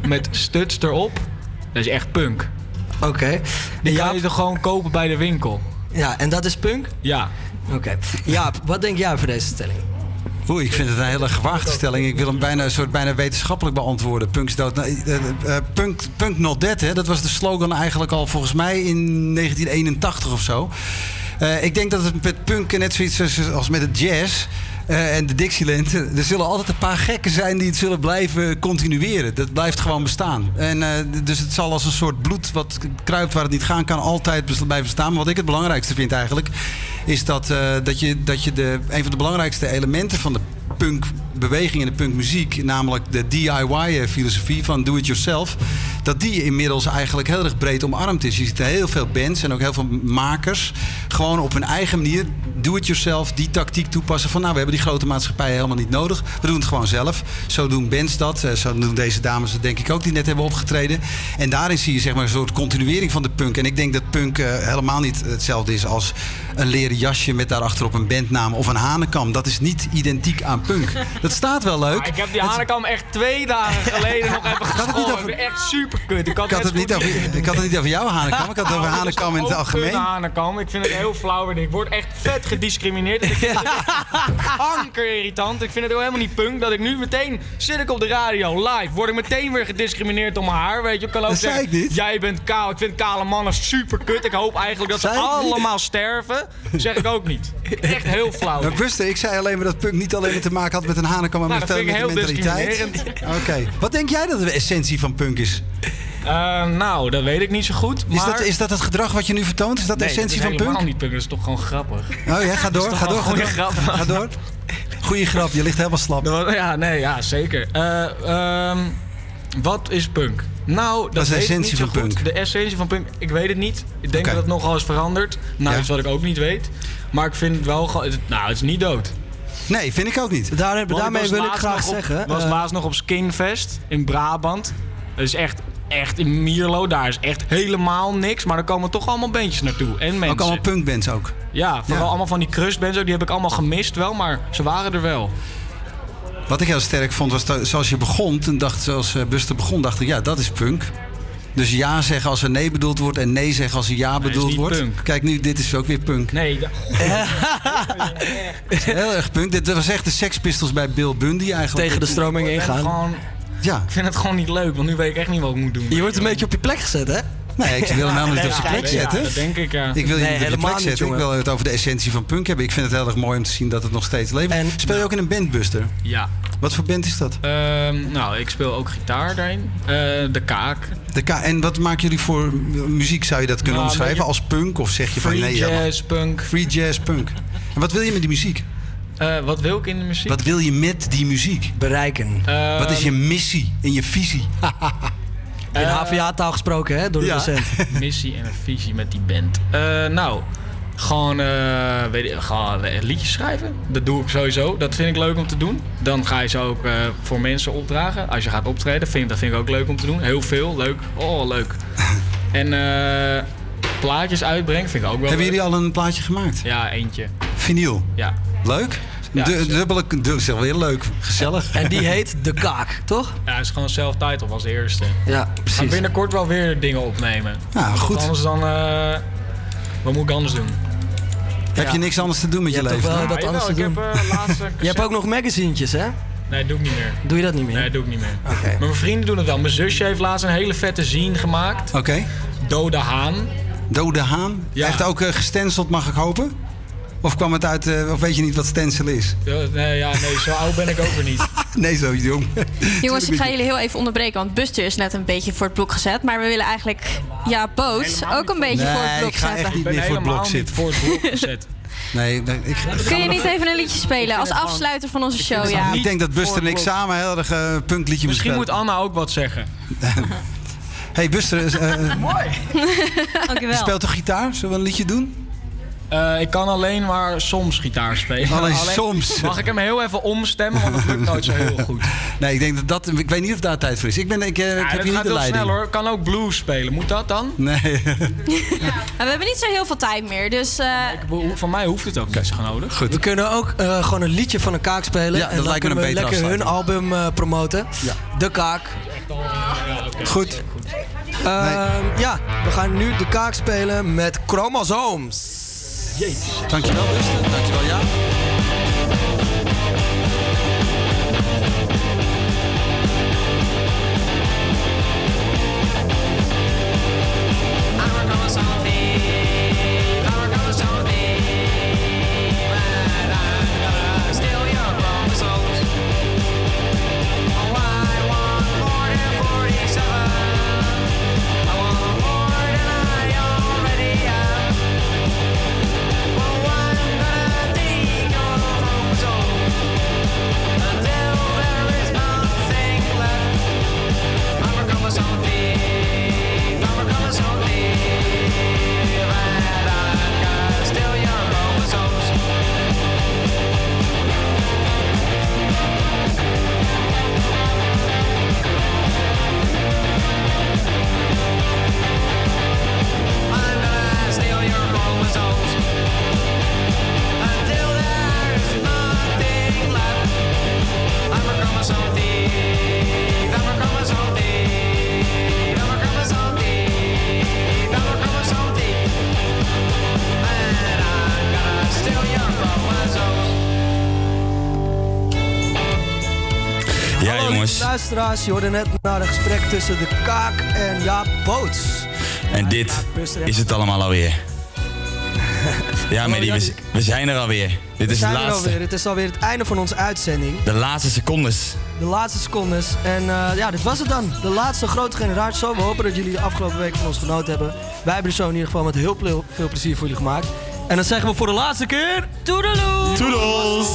met studs erop. Dat is echt punk. Oké. Die Jaap- kan je toch gewoon kopen bij de winkel? Ja, en dat is punk? Ja. Oké. Jaap, wat denk jij over deze stelling? Oeh, ik vind het een hele gewaagde stelling. Ik wil hem bijna, een soort bijna wetenschappelijk beantwoorden. Punk is dood. Eh, eh, punk, punk not dead, hè? dat was de slogan eigenlijk al volgens mij in 1981 of zo. Eh, ik denk dat het met punk net zoiets is als met het jazz. en de Dixieland. Er zullen altijd een paar gekken zijn die het zullen blijven continueren. Dat blijft gewoon bestaan. En, dus het zal als een soort bloed wat kruipt waar het niet gaan kan, altijd blijven bestaan. Wat ik het belangrijkste vind eigenlijk, is dat, eh, dat je, dat je de, een van de belangrijkste elementen van de punkbeweging en de punkmuziek, namelijk de DIY-filosofie van do-it-yourself, dat die inmiddels eigenlijk heel erg breed omarmd is. Je ziet heel veel bands en ook heel veel makers gewoon op hun eigen manier do-it-yourself die tactiek toepassen van nou, we hebben die grote maatschappijen helemaal niet nodig. We doen het gewoon zelf. Zo doen bands dat. eh, Zo doen deze dames dat denk ik ook die net hebben opgetreden. En daarin zie je zeg maar een soort continuering van de punk. En ik denk dat punk eh, helemaal niet hetzelfde is als een leren jasje met daarachterop een bandnaam of een hanekam. Dat is niet identiek aan punk. Dat staat wel leuk. Ik heb die Hanekam echt twee dagen geleden nog even [LAUGHS] geschoren. over- echt super kut. Ik had, Ik had, het niet over, ik had het niet over jouw hanekam. Ik had het over [LAUGHS] hanekam in het algemeen. Hanekam. Ik vind het heel flauw. en Ik word echt vet gediscrimineerd. Ik vind het [LAUGHS] kanker irritant. Ik vind het helemaal niet punk dat ik nu meteen zit ik op de radio live. Word ik meteen weer gediscrimineerd om mijn haar. Weet je, ik kan ook Dat zei zeggen, ik niet. jij bent kaal. Ik vind kale mannen super kut. Ik hoop eigenlijk dat ze Zei niet. allemaal sterven. zeg ik ook niet. [LAUGHS] Echt heel flauw. Maar Buster, ik zei alleen maar dat punk niet alleen te maken had met een hanekam, maar Nou, met met de mentaliteit. Oké. Wat denk jij dat de essentie van punk is? Eh, nou, dat weet ik niet zo goed. Is, maar... dat, is dat het gedrag wat je nu vertoont? Is dat de Nee, essentie dat van is punk? helemaal niet punk. Dat is toch gewoon grappig. Oh ja, ga door, is ga door, ga door. grap. Ga door. Goeie grap, je ligt helemaal slap. Ja, nee, ja, zeker. Eh, ehm, wat is punk? Nou, dat, is de ik essentie van goed. punk. De essentie van punk, ik weet het niet. Ik denk dat het nogal is veranderd. Nou, Ja. iets wat ik ook niet weet. Maar ik vind het wel Nou, het is niet dood. Nee, vind ik ook niet. Daar, daarmee wil ik graag op- zeggen. was eh, laatst nog op Skinfest in Brabant. Dat is echt, echt in Mierlo. Daar is echt helemaal niks. Maar er komen toch allemaal bandjes naartoe. En mensen. Ook allemaal punkbands ook. Ja, vooral Ja. allemaal van die crustbands ook. Die heb ik allemaal gemist wel. Maar ze waren er wel. Wat ik heel sterk vond was dat, zoals je begon, toen dacht, zoals eh, Buster begon, dacht ik, ja, dat is punk. Dus ja zeggen als er nee bedoeld wordt en nee zeggen als er ja is bedoeld niet wordt. punk. Kijk, nu, dit is ook weer punk. Nee, da- [LAUGHS] Heel erg punk. Dit was echt de Sex Pistols bij Bill Bundy eigenlijk. tegen de stroming ingaan. gewoon... Ja. Ik vind het gewoon niet leuk, want nu weet ik echt niet wat ik moet doen. Je wordt een beetje op je plek gezet, hè? Nee, ik wil hem helemaal niet op zijn Ja, plek ja, zetten. dat denk ik, ja. Ik wil je Nee, niet op je helemaal plek niet, zetten. Ik wil het over de essentie van punk hebben. Ik vind het heel erg mooi om te zien dat het nog steeds leeft. En- Speel je ook in een band, Buster? Ja. Wat voor band is dat? Ehm, nou, ik speel ook gitaar daarin. Eh, de kaak. De K en wat maken jullie voor muziek? Zou je dat kunnen Nou, omschrijven als punk? Of zeg je van Free nee? ja, jazz, punk. Free jazz, punk. En wat wil je met die muziek? Eh, wat wil ik in de muziek? Wat wil je met die muziek? Bereiken. Ehm, Wat is je missie en je visie? [LAUGHS] In HVA-taal gesproken, hè, door de Ja. docent. [LAUGHS] Missie en een visie met die band. Eh, nou, gewoon, eh, weet ik, gewoon eh, liedjes schrijven. Dat doe ik sowieso. Dat vind ik leuk om te doen. Dan ga je ze ook eh, voor mensen opdragen. Als je gaat optreden, vind, dat vind ik ook leuk om te doen. Heel veel, leuk. Oh, leuk. [LAUGHS] en eh, plaatjes uitbrengen vind ik ook wel Hebben leuk. jullie al een plaatje gemaakt? Ja, eentje. Vinyl? Ja. Leuk? Ja, Du- dubbele, du- zeg wel heel leuk, gezellig. En die heet De Kaak, toch? Ja, het is gewoon self-titled als eerste. Ja, precies. binnenkort wel weer dingen opnemen. Ja, Want goed. Anders dan... eh, wat moet ik anders doen? Heb je niks anders te doen met je, leven? toch wel wat anders te ik doen. heb eh, [LAUGHS] Je hebt ook nog magazientjes, hè? Nee, doe ik niet meer. Doe je dat niet meer? Nee, doe ik niet meer. Oké. Maar mijn vrienden doen het wel. Mijn zusje heeft laatst een hele vette zine gemaakt. Oké. Dode Haan. Dode Haan? Hij heeft ook uh, gestenceld, mag ik hopen? Of kwam het uit, uh, of weet je niet wat stencil is? Ja, nee, ja, nee, zo oud ben ik ook weer niet. [LAUGHS] nee, zo jong. Jongens, ik ga jullie heel even onderbreken, want Buster is net een beetje voor het blok gezet. Maar we willen eigenlijk, ja, Boots ook een beetje voor het blok ik ga zetten. echt niet meer voor het blok zitten. voor het blok gezet. [LAUGHS] Nee, nee, ik, Kun je niet even een liedje spelen als afsluiter van onze show? Ja. Ik denk dat Buster en ik samen een heel erg uh, punkliedje Misschien moet. Anna ook wat zeggen. [LAUGHS] hey Buster, uh, Mooi. Dankjewel. je speelt toch gitaar? Zullen we een liedje doen? Uh, ik kan alleen maar soms gitaar spelen. Alleen, soms. Mag ik hem heel even omstemmen, want het lukt nooit zo heel goed. [LAUGHS] Nee, ik denk dat dat... Ik weet niet of daar tijd voor is. Ik, ben, ik, ja, ik heb dat hier gaat niet de heel leiding. snel hoor. Kan ook blues spelen. Moet dat dan? Nee. [LAUGHS] Ja, we hebben niet zo heel veel tijd meer, dus... Uh... Ik, van mij hoeft het ook niet zo nodig. We kunnen ook uh, gewoon een liedje van een kaak spelen. Ja, en dat dan lijkt me kunnen een we lekker hun album uh, promoten. Ja. De Kaak. Okay. Goed. Uh, nee. Ja, we gaan nu de kaak spelen met Chromosomes. Jezus. Dankjewel, Buster. Dankjewel, ja. Jongens. luisteraars, je hoorde net naar een gesprek tussen de Kaak en Jaap Boots. En dit is het allemaal alweer. Ja, Medi, we, we, zijn er alweer. Dit we is zijn er laatste. alweer. Het is alweer het einde van onze uitzending. De laatste secondes. De laatste secondes. En uh, ja, dit was het dan. De laatste grote generatie show. We hopen dat jullie de afgelopen week van ons genoten hebben. Wij hebben de show in ieder geval met heel veel plezier voor jullie gemaakt. En dan zeggen we voor de laatste keer... Toedeloe! Toedels!